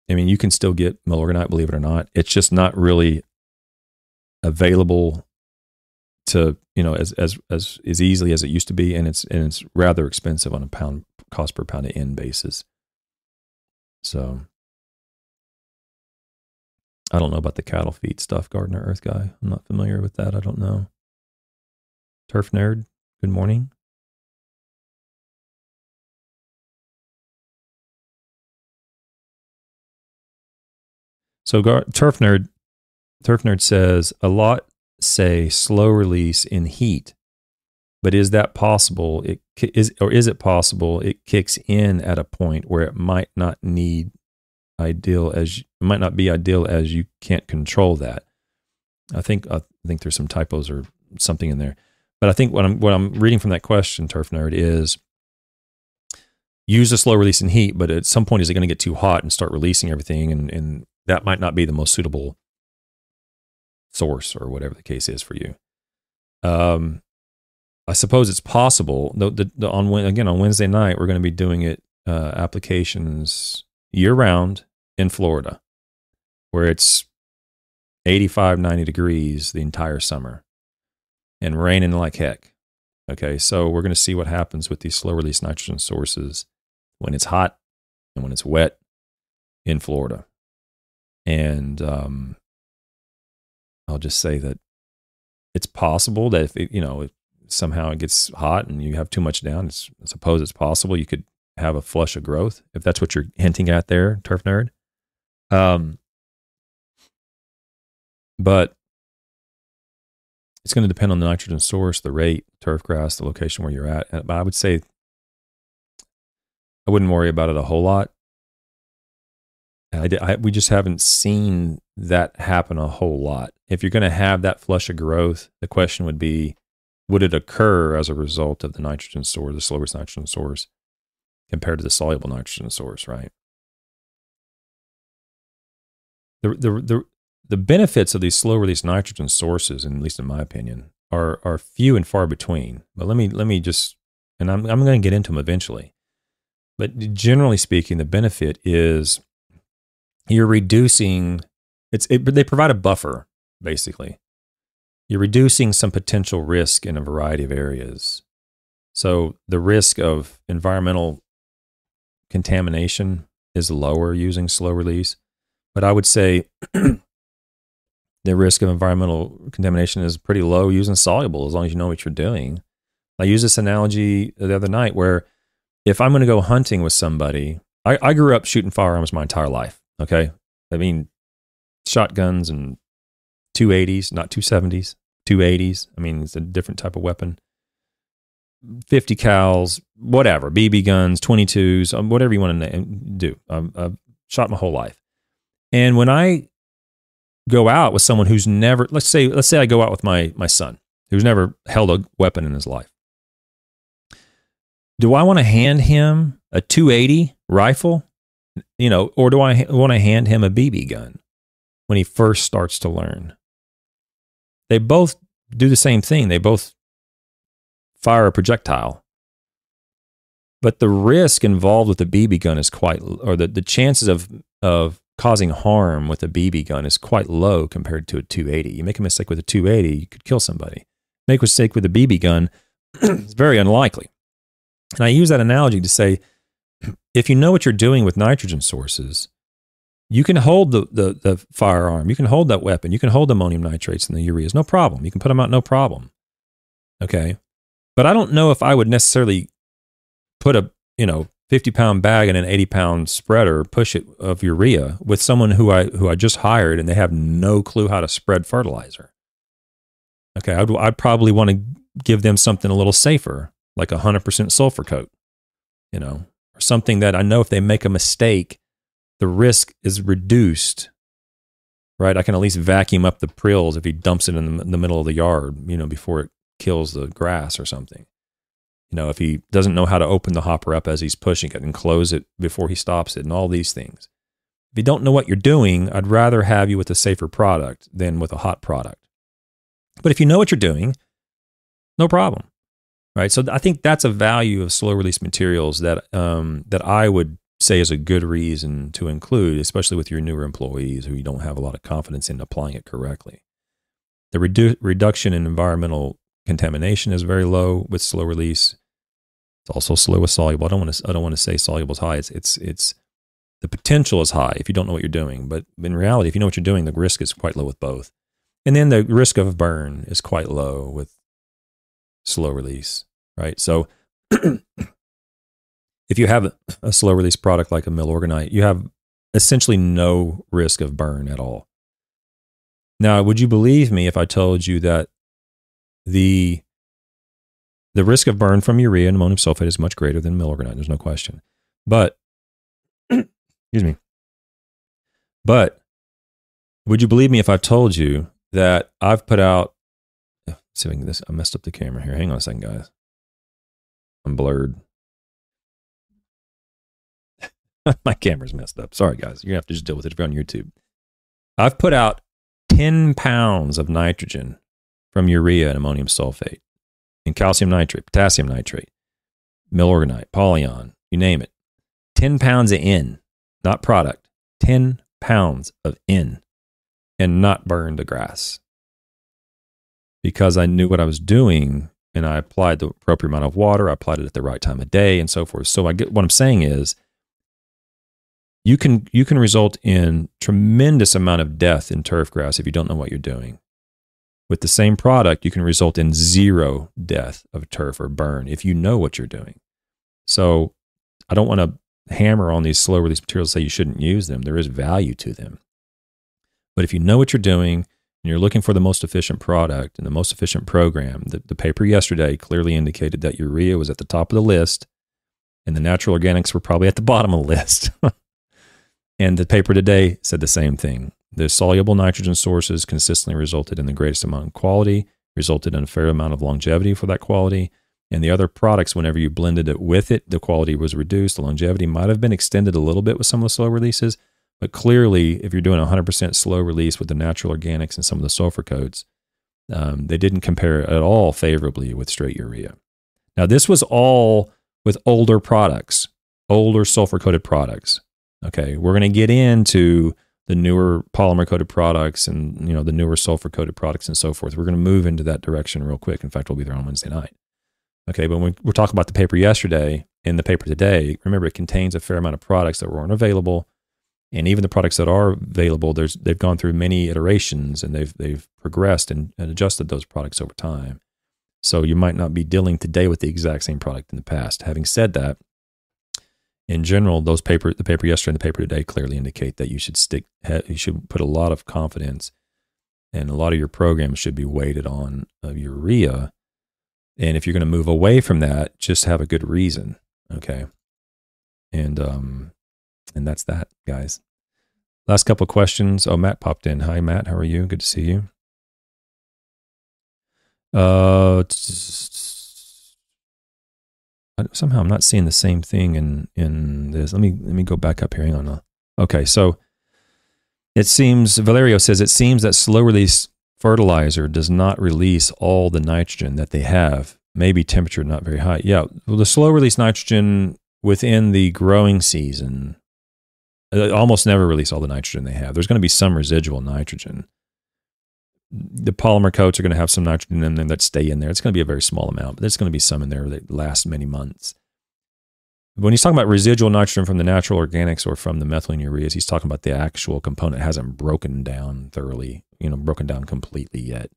I mean, you can still get Milorganite, believe it or not. It's just not really available to, you know, as as as as easily as it used to be and it's and it's rather expensive on a pound cost per pound of N basis. So I don't know about the cattle feed stuff, Gardener Earth Guy. I'm not familiar with that. I don't know. Turf Nerd, good morning. So Gar- Turf Nerd, Turf Nerd says a lot say slow release in heat, but is that possible? It is or is it possible it kicks in at a point where it might not need ideal as might not be ideal as you can't control that. I think I think there's some typos or something in there, but I think what I'm what I'm reading from that question, Turf Nerd, is use a slow release in heat, but at some point is it going to get too hot and start releasing everything, and and that might not be the most suitable source or whatever the case is for you. Um, I suppose it's possible. The, the, the, on again on Wednesday night we're going to be doing it uh, applications year round in Florida, where it's 85, 90 degrees the entire summer and raining like heck. Okay, so we're going to see what happens with these slow release nitrogen sources when it's hot and when it's wet in Florida. And um, I'll just say that it's possible that if it, you know if somehow it gets hot and you have too much down, it's, I suppose it's possible you could have a flush of growth, if that's what you're hinting at there, turf nerd. Um, but it's going to depend on the nitrogen source, the rate, turf grass, the location where you're at. But I would say I wouldn't worry about it a whole lot. I, I, we just haven't seen that happen a whole lot. If you're going to have that flush of growth, the question would be, would it occur as a result of the nitrogen source, the slow nitrogen source? compared to the soluble nitrogen source, right? The, the, the, the benefits of these slow release nitrogen sources, at least in my opinion, are, are few and far between. But let me, let me just, and I'm, I'm going to get into them eventually. But generally speaking, the benefit is you're reducing, it's, it, they provide a buffer, basically. You're reducing some potential risk in a variety of areas. So the risk of environmental contamination is lower using slow release. But I would say the risk of environmental contamination is pretty low using soluble as long as you know what you're doing. I used this analogy the other night where if I'm going to go hunting with somebody, I, I grew up shooting firearms my entire life. Okay. I mean, shotguns and 280s, not 270s, 280s. I mean, it's a different type of weapon. 50 cals, whatever, BB guns, 22s, um, whatever you want to do. Um, I've shot my whole life. And when I go out with someone who's never, let's say, let's say I go out with my, my son who's never held a weapon in his life. Do I want to hand him a 280 rifle? You know, or do I want to hand him a BB gun when he first starts to learn? They both do the same thing. They both fire a projectile. But the risk involved with a BB gun is quite, or the, the chances of, of causing harm with a BB gun is quite low compared to a 280. You make a mistake with a 280, you could kill somebody. Make a mistake with a BB gun, it's very unlikely. And I use that analogy to say if you know what you're doing with nitrogen sources, you can hold the, the, the firearm, you can hold that weapon, you can hold ammonium nitrates and the ureas, no problem. You can put them out, no problem. Okay. But I don't know if I would necessarily put a, you know, 50 pound bag in an 80 pound spreader, push it of urea with someone who I, who I just hired and they have no clue how to spread fertilizer. Okay. I'd, I'd probably want to give them something a little safer, like a 100% sulfur coat you know, or something that I know if they make a mistake, the risk is reduced. Right, I can at least vacuum up the prills if he dumps it in the, in the middle of the yard, you know, before it kills the grass or something. You know, if he doesn't know how to open the hopper up as he's pushing it and close it before he stops it, and all these things. If you don't know what you're doing, I'd rather have you with a safer product than with a hot product. But if you know what you're doing, no problem. Right. So I think that's a value of slow release materials that um, that I would say is a good reason to include, especially with your newer employees who you don't have a lot of confidence in applying it correctly. The redu- reduction in environmental contamination is very low with slow release. It's also slow with soluble. I don't want to I don't want to say soluble is high. It's it's it's the potential is high if you don't know what you're doing, but in reality, if you know what you're doing, the risk is quite low with both. And then the risk of burn is quite low with slow release, right? So if you have a slow release product like a Milorganite, you have essentially no risk of burn at all. Now, would you believe me if I told you that the the risk of burn from urea and ammonium sulfate is much greater than Milorganite? There's no question. But excuse me. But would you believe me if I told you that I've put out see if I can this. I messed up the camera here. Hang on a second, guys. I'm blurred. My camera's messed up. Sorry, guys. You're gonna have to just deal with it if you're on YouTube. I've put out 10 pounds of nitrogen from urea and ammonium sulfate, and calcium nitrate, potassium nitrate, milorganite, polyon, you name it. 10 pounds of N, not product. 10 pounds of N, and not burn the grass because I knew what I was doing and I applied the appropriate amount of water. I applied it at the right time of day and so forth. So I get what I'm saying is you can you can result in tremendous amount of death in turf grass if you don't know what you're doing. With the same product, you can result in zero death of turf or burn if you know what you're doing. So I don't want to hammer on these slow release materials say you shouldn't use them. There is value to them. But if you know what you're doing, and you're looking for the most efficient product and the most efficient program, the, the paper yesterday clearly indicated that urea was at the top of the list and the natural organics were probably at the bottom of the list. and the paper today said the same thing. The soluble nitrogen sources consistently resulted in the greatest amount of quality, resulted in a fair amount of longevity for that quality. And the other products, whenever you blended it with it, the quality was reduced. The longevity might have been extended a little bit with some of the slow releases, but clearly, if you're doing 100% slow release with the natural organics and some of the sulfur coats, um, they didn't compare at all favorably with straight urea. Now, this was all with older products, older sulfur coated products. Okay, we're going to get into the newer polymer coated products and you know the newer sulfur coated products and so forth. We're going to move into that direction real quick. In fact, we'll be there on Wednesday night. Okay, but when we're talking about the paper yesterday and the paper today, remember it contains a fair amount of products that weren't available and even the products that are available, there's they've gone through many iterations and they've they've progressed and, and adjusted those products over time. So you might not be dealing today with the exact same product in the past. Having said that, in general, those paper the paper yesterday and the paper today clearly indicate that you should stick you should put a lot of confidence and a lot of your programs should be weighted on uh, urea. And if you're going to move away from that, just have a good reason. Okay. And um, and that's that, guys. Last couple questions. Oh, Matt popped in. Hi, Matt. How are you? Good to see you. Uh, somehow I'm not seeing the same thing in in this. Let me let me go back up here. Hang on. Okay, so it seems Valerio says it seems that slow release fertilizer does not release all the nitrogen that they have. Maybe temperature not very high. Yeah, well, the slow release nitrogen within the growing season almost never release all the nitrogen they have. There's going to be some residual nitrogen. The polymer coats are going to have some nitrogen in them that stay in there. It's going to be a very small amount, but there's going to be some in there that last many months. When he's talking about residual nitrogen from the natural organics or from the methylene ureas, he's talking about the actual component hasn't broken down thoroughly, you know, broken down completely yet.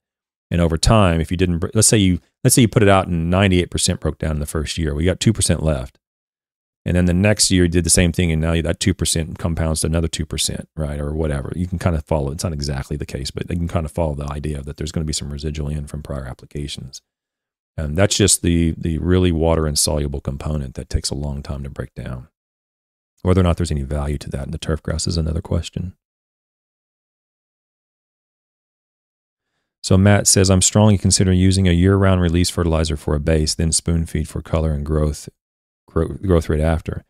And over time, if you didn't, let's say you let's say you put it out and 98% broke down in the first year, we got 2% left and then the next year you did the same thing and now that 2% compounds to another 2% right or whatever you can kind of follow it's not exactly the case but you can kind of follow the idea that there's going to be some residual in from prior applications And that's just the the really water insoluble component that takes a long time to break down. Whether or not there's any value to that in the turf grass is another question. So Matt says, I'm strongly considering using a year-round release fertilizer for a base, then spoon feed for color and growth, growth, rate after.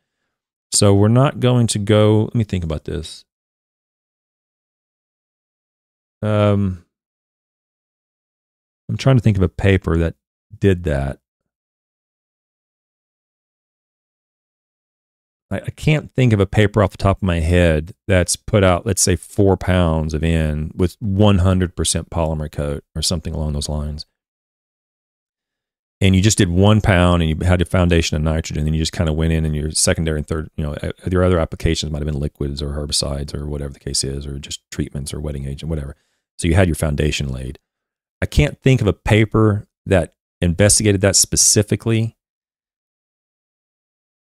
So we're not going to go. Let me think about this. Um, I'm trying to think of a paper that did that. I, I can't think of a paper off the top of my head that's put out, let's say, four pounds of N with 100% polymer coat or something along those lines. And you just did one pound and you had a foundation of nitrogen, and you just kind of went in and your secondary and third, you know, your other applications might have been liquids or herbicides or whatever the case is, or just treatments or wetting agent, whatever. So you had your foundation laid. I can't think of a paper that investigated that specifically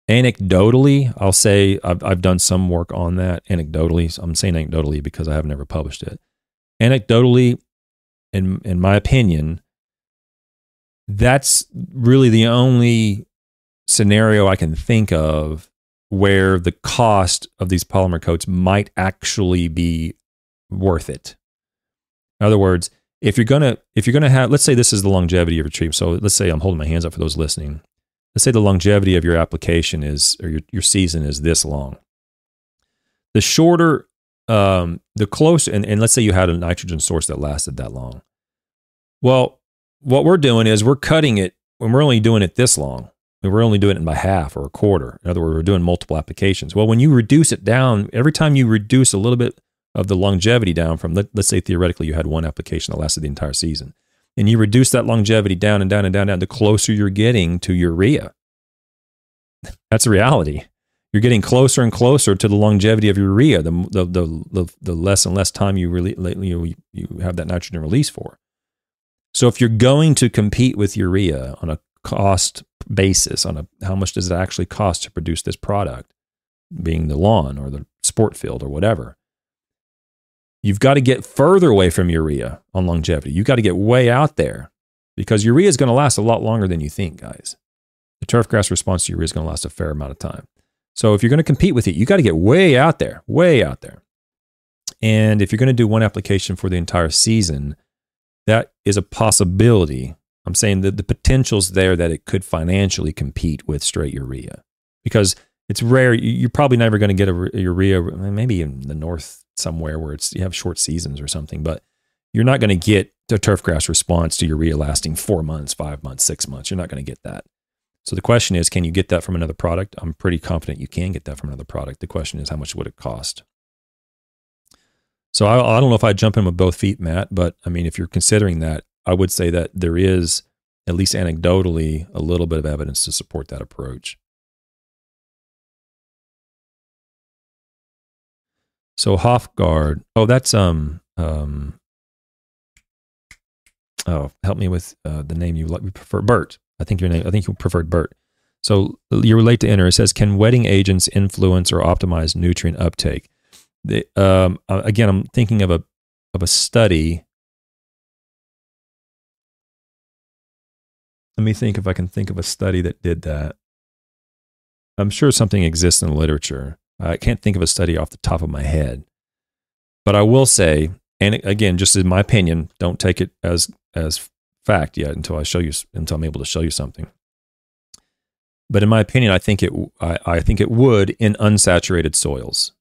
anecdotally, I'll say I've, I've done some work on that. Anecdotally, I'm saying anecdotally because I have never published it. Anecdotally, in in my opinion, that's really the only scenario I can think of where the cost of these polymer coats might actually be worth it. In other words, if you're gonna if you're gonna have let's say this is the longevity of your tree. So let's say I'm holding my hands up for those listening let's say the longevity of your application is or your, your season is this long the shorter um, the closer and, and let's say you had a nitrogen source that lasted that long well what we're doing is we're cutting it when we're only doing it this long we're only doing it by half or a quarter in other words we're doing multiple applications well when you reduce it down every time you reduce a little bit of the longevity down from let, let's say theoretically you had one application that lasted the entire season and you reduce that longevity down and down and down and down, the closer you're getting to urea. That's a reality. You're getting closer and closer to the longevity of urea, the, the, the, the, the less and less time you, really, you, you have that nitrogen release for. So if you're going to compete with urea on a cost basis, on a how much does it actually cost to produce this product, being the lawn or the sport field or whatever, You've got to get further away from urea on longevity. You've got to get way out there because urea is going to last a lot longer than you think, guys. The turf grass response to urea is going to last a fair amount of time. So if you're going to compete with it, you got to get way out there, way out there. And if you're going to do one application for the entire season, that is a possibility. I'm saying that the potential's there that it could financially compete with straight urea because it's rare. You're probably never going to get a urea, maybe in the north somewhere where it's you have short seasons or something, but you're not going to get the turf grass response to urea lasting four months, five months, six months. You're not going to get that. So the question is, can you get that from another product? I'm pretty confident you can get that from another product. The question is, how much would it cost? So I, I don't know if I'd jump in with both feet, Matt, but I mean, if you're considering that, I would say that there is, at least anecdotally, a little bit of evidence to support that approach. So Hofgaard. Oh, that's um um. Oh, help me with uh, the name you like. We prefer Bert. I think your name. I think you preferred Bert. So you relate to enter. It says, can wetting agents influence or optimize nutrient uptake? The, um, again, I'm thinking of a of a study. Let me think if I can think of a study that did that. I'm sure something exists in the literature. I can't think of a study off the top of my head, but I will say, and again, just in my opinion, don't take it as as fact yet until I show you until I'm able to show you something. But in my opinion, I think it I, I think it would in unsaturated soils.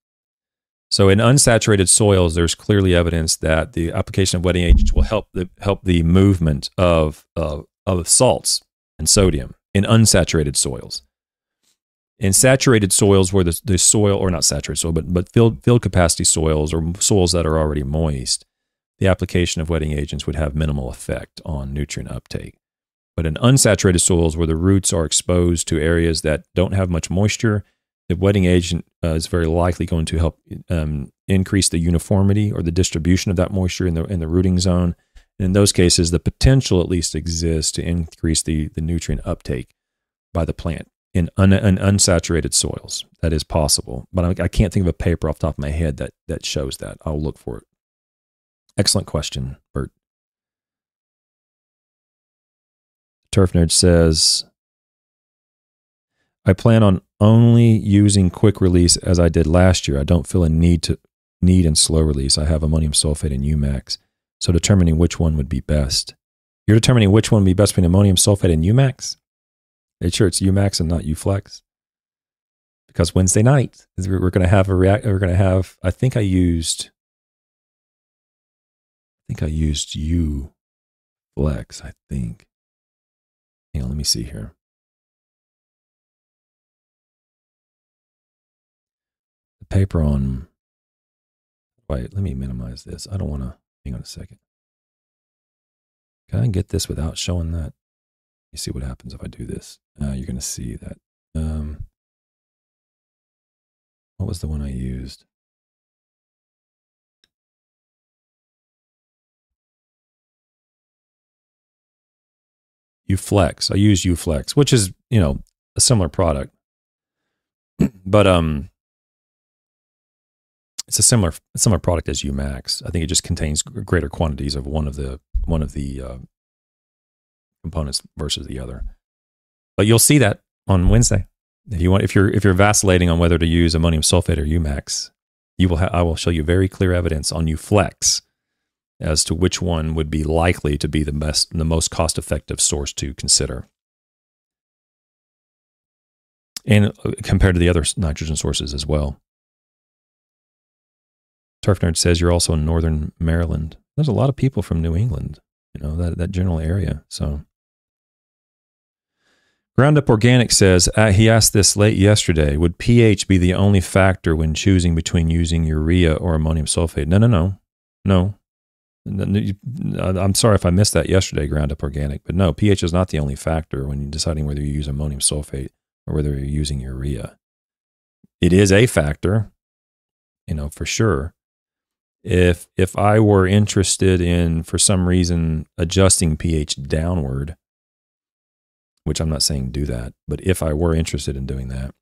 So in unsaturated soils, there's clearly evidence that the application of wetting agents will help the help the movement of of salts and sodium in unsaturated soils in saturated soils where the, the soil, or not saturated soil, but, but field, field capacity soils or soils that are already moist, the application of wetting agents would have minimal effect on nutrient uptake. But in unsaturated soils where the roots are exposed to areas that don't have much moisture, the wetting agent uh, is very likely going to help um, increase the uniformity or the distribution of that moisture in the, in the rooting zone. And in those cases, the potential at least exists to increase the, the nutrient uptake by the plant in, un, in unsaturated soils. That is possible, but I, I, can't think of a paper off the top of my head that that shows that. I'll look for it. Excellent question, Bert. Turf Nerd says, I plan on only using quick release as I did last year. I don't feel a need to need in slow release. I have ammonium sulfate and UMAXX. So determining which one would be best. You're determining which one would be best between ammonium sulfate and UMAXX? Make sure it's UMAXX and not UFLEXX. Because Wednesday night we're going to have a react. We're going to have. I think I used. I think I used U flex. I think. Hang on, let me see here. Paper on. Wait, let me minimize this. I don't want to. Hang on a second. Can I get this without showing that? You see what happens if I do this. Uh, you're going to see that. Um, what was the one I used? UFLEXX. I use UFLEXX, which is, you know, a similar product. but um it's a similar similar product as UMAXX. I think it just contains greater quantities of one of the one of the uh, components versus the other. But you'll see that on Wednesday. If you want, if you're if you're vacillating on whether to use ammonium sulfate or UMAXX, you will. Ha- I will show you very clear evidence on UFLEXX as to which one would be likely to be the best, the most cost effective source to consider, and uh, compared to the other nitrogen sources as well. Turf Nerd says you're also in Northern Maryland. There's a lot of people from New England, you know that that general area. So Ground Up Organic says uh, he asked this late yesterday. Would pH be the only factor when choosing between using urea or ammonium sulfate? No, no, no, no. I'm sorry if I missed that yesterday, Ground Up Organic, but no, pH is not the only factor when you're deciding whether you use ammonium sulfate or whether you're using urea. It is a factor, you know, for sure. If if I were interested in, for some reason, adjusting pH downward, which I'm not saying do that, but if I were interested in doing that,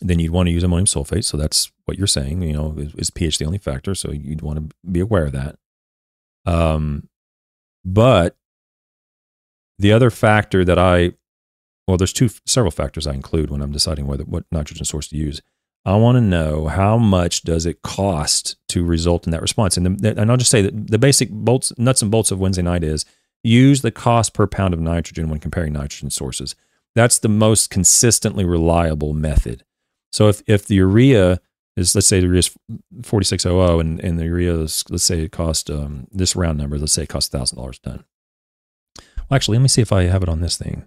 then you'd want to use ammonium sulfate. So that's what you're saying. You know, is, is pH the only factor? So you'd want to be aware of that. Um, but the other factor that I, well, there's two several factors I include when I'm deciding whether what nitrogen source to use. I want to know how much does it cost to result in that response. And, the, and I'll just say that the basic bolts, nuts and bolts of Wednesday night is use the cost per pound of nitrogen when comparing nitrogen sources. That's the most consistently reliable method. So if, if the urea is, let's say the urea is 4600 and, and the urea is, let's say it cost um, this round number, let's say it costs $1,000 a ton. Well, actually, let me see if I have it on this thing.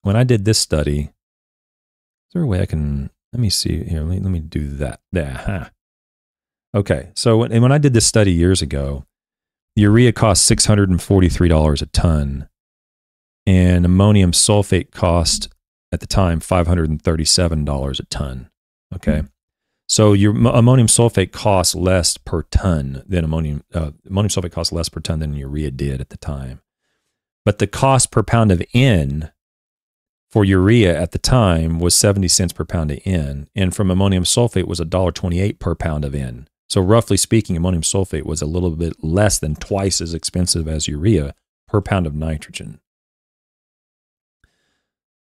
When I did this study, there a way I can, let me see here, let me, let me do that. There, huh? Okay, so when, and when I did this study years ago, urea cost $643 a ton, and ammonium sulfate cost at the time $537 a ton. Okay. So your ammonium sulfate costs less per ton than ammonium uh, ammonium sulfate costs less per ton than urea did at the time. But the cost per pound of N for urea at the time was 70 cents per pound of N, and from ammonium sulfate was $1.28 per pound of N. So, roughly speaking, ammonium sulfate was a little bit less than twice as expensive as urea per pound of nitrogen.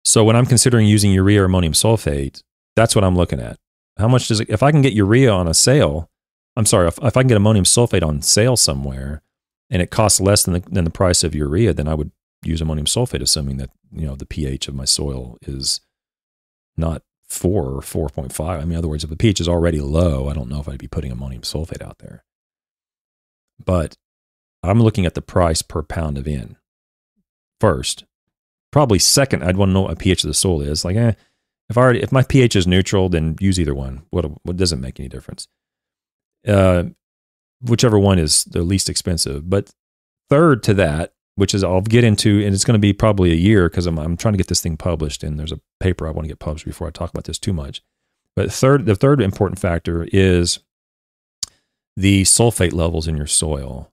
So, when I'm considering using urea or ammonium sulfate, that's what I'm looking at. How much does it, if I can get urea on a sale, I'm sorry, if, if I can get ammonium sulfate on sale somewhere and it costs less than the, than the price of urea, then I would use ammonium sulfate, assuming that, you know, the pH of my soil is not four or 4.5. I mean, in other words, if the pH is already low, I don't know if I'd be putting ammonium sulfate out there. But I'm looking at the price per pound of N first. Probably second, I'd want to know what pH of the soil is. Like, eh, if I already, if my pH is neutral, then use either one. What, what doesn't make any difference? Uh, whichever one is the least expensive. But third to that which is I'll get into, and it's going to be probably a year because I'm, I'm trying to get this thing published, and there's a paper I want to get published before I talk about this too much. But third, the third important factor is the sulfate levels in your soil.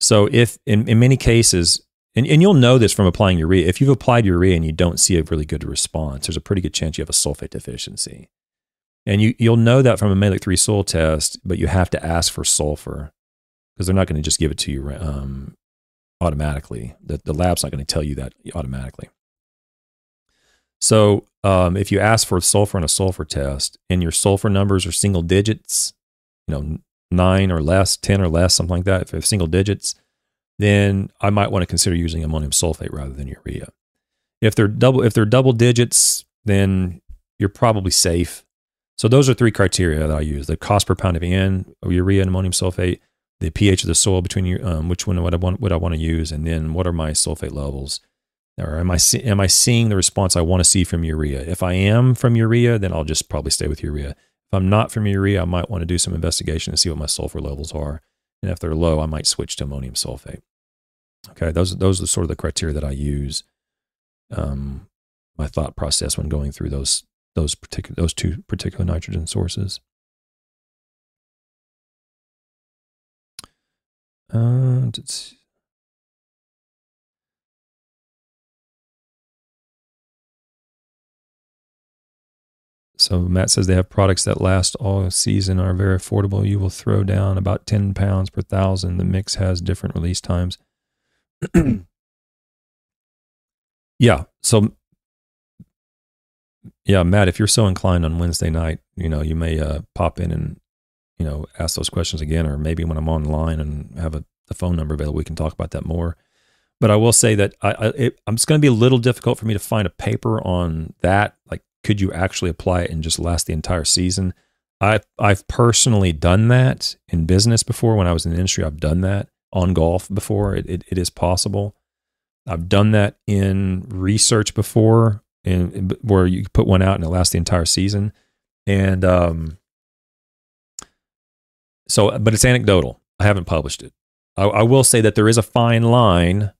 So if in, in many cases, and, and you'll know this from applying urea, if you've applied urea and you don't see a really good response, there's a pretty good chance you have a sulfate deficiency. And you, you'll know that from a Mehlich 3 soil test, but you have to ask for sulfur because they're not going to just give it to you um, automatically. The, the lab's not going to tell you that automatically. So um, if you ask for sulfur in a sulfur test and your sulfur numbers are single digits, you know, nine or less, 10 or less, something like that, if it's single digits, then I might want to consider using ammonium sulfate rather than urea. If they're double if they're double digits, then you're probably safe. So those are three criteria that I use: the cost per pound of N urea and ammonium sulfate, the pH of the soil between um, which one would I want would I want to use, and then what are my sulfate levels, or am I am I seeing the response I want to see from urea? If I am from urea, then I'll just probably stay with urea. If I'm not from urea, I might want to do some investigation to see what my sulfur levels are, and if they're low, I might switch to ammonium sulfate. Okay, those those are sort of the criteria that I use. Um, my thought process when going through those those particular those two particular nitrogen sources. Uh, so Matt says they have products that last all season are very affordable. You will throw down about 10 pounds per thousand. The mix has different release times. yeah. So, yeah, Matt, if you're so inclined on Wednesday night, you know, you may uh, pop in and, you know, ask those questions again, or maybe when I'm online and have a, the phone number available, we can talk about that more. But I will say that I, I it, it's going to be a little difficult for me to find a paper on that. Like, could you actually apply it and just last the entire season? I've I've personally done that in business before. When I was in the industry, I've done that on golf before. It, it, it is possible. I've done that in research before, in, where you put one out and it lasts the entire season. And um, so, but it's anecdotal. I haven't published it. I, I will say that there is a fine line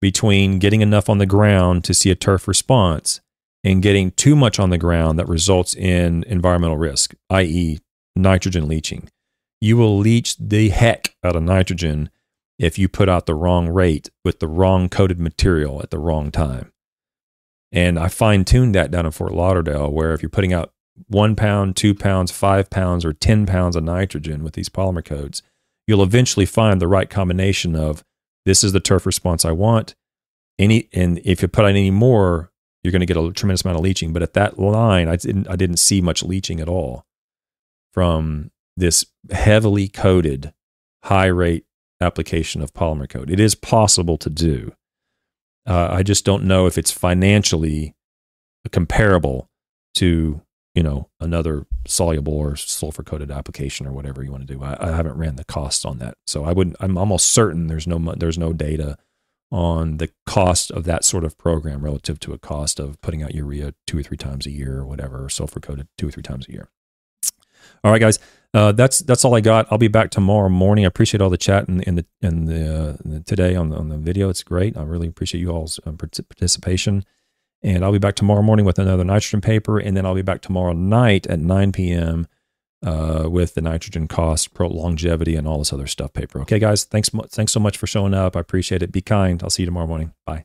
between getting enough on the ground to see a turf response and getting too much on the ground that results in environmental risk, i.e., nitrogen leaching. You will leach the heck out of nitrogen if you put out the wrong rate with the wrong coated material at the wrong time. And I fine tuned that down in Fort Lauderdale, where if you're putting out one pound, two pounds, five pounds, or 10 pounds of nitrogen with these polymer coats, you'll eventually find the right combination of this is the turf response I want. Any, and if you put out any more, you're going to get a tremendous amount of leaching. But at that line, I didn't, I didn't see much leaching at all from this heavily coated, high rate application of polymer coat. It is possible to do. Uh, I just don't know if it's financially comparable to you know another soluble or sulfur coated application or whatever you want to do. I, I, haven't ran the costs on that, so I wouldn't. I'm almost certain there's no there's no data on the cost of that sort of program relative to a cost of putting out urea two or three times a year or whatever, or sulfur coated two or three times a year. All right, guys. Uh, that's that's all I got. I'll be back tomorrow morning. I appreciate all the chat and the and the, uh, the, today on the, on the video. It's great. I really appreciate you all's uh, participation. And I'll be back tomorrow morning with another nitrogen paper, and then I'll be back tomorrow night at 9 p.m. Uh, with the nitrogen cost, pro longevity, and all this other stuff paper. Okay, guys. Thanks thanks so much for showing up. I appreciate it. Be kind. I'll see you tomorrow morning. Bye.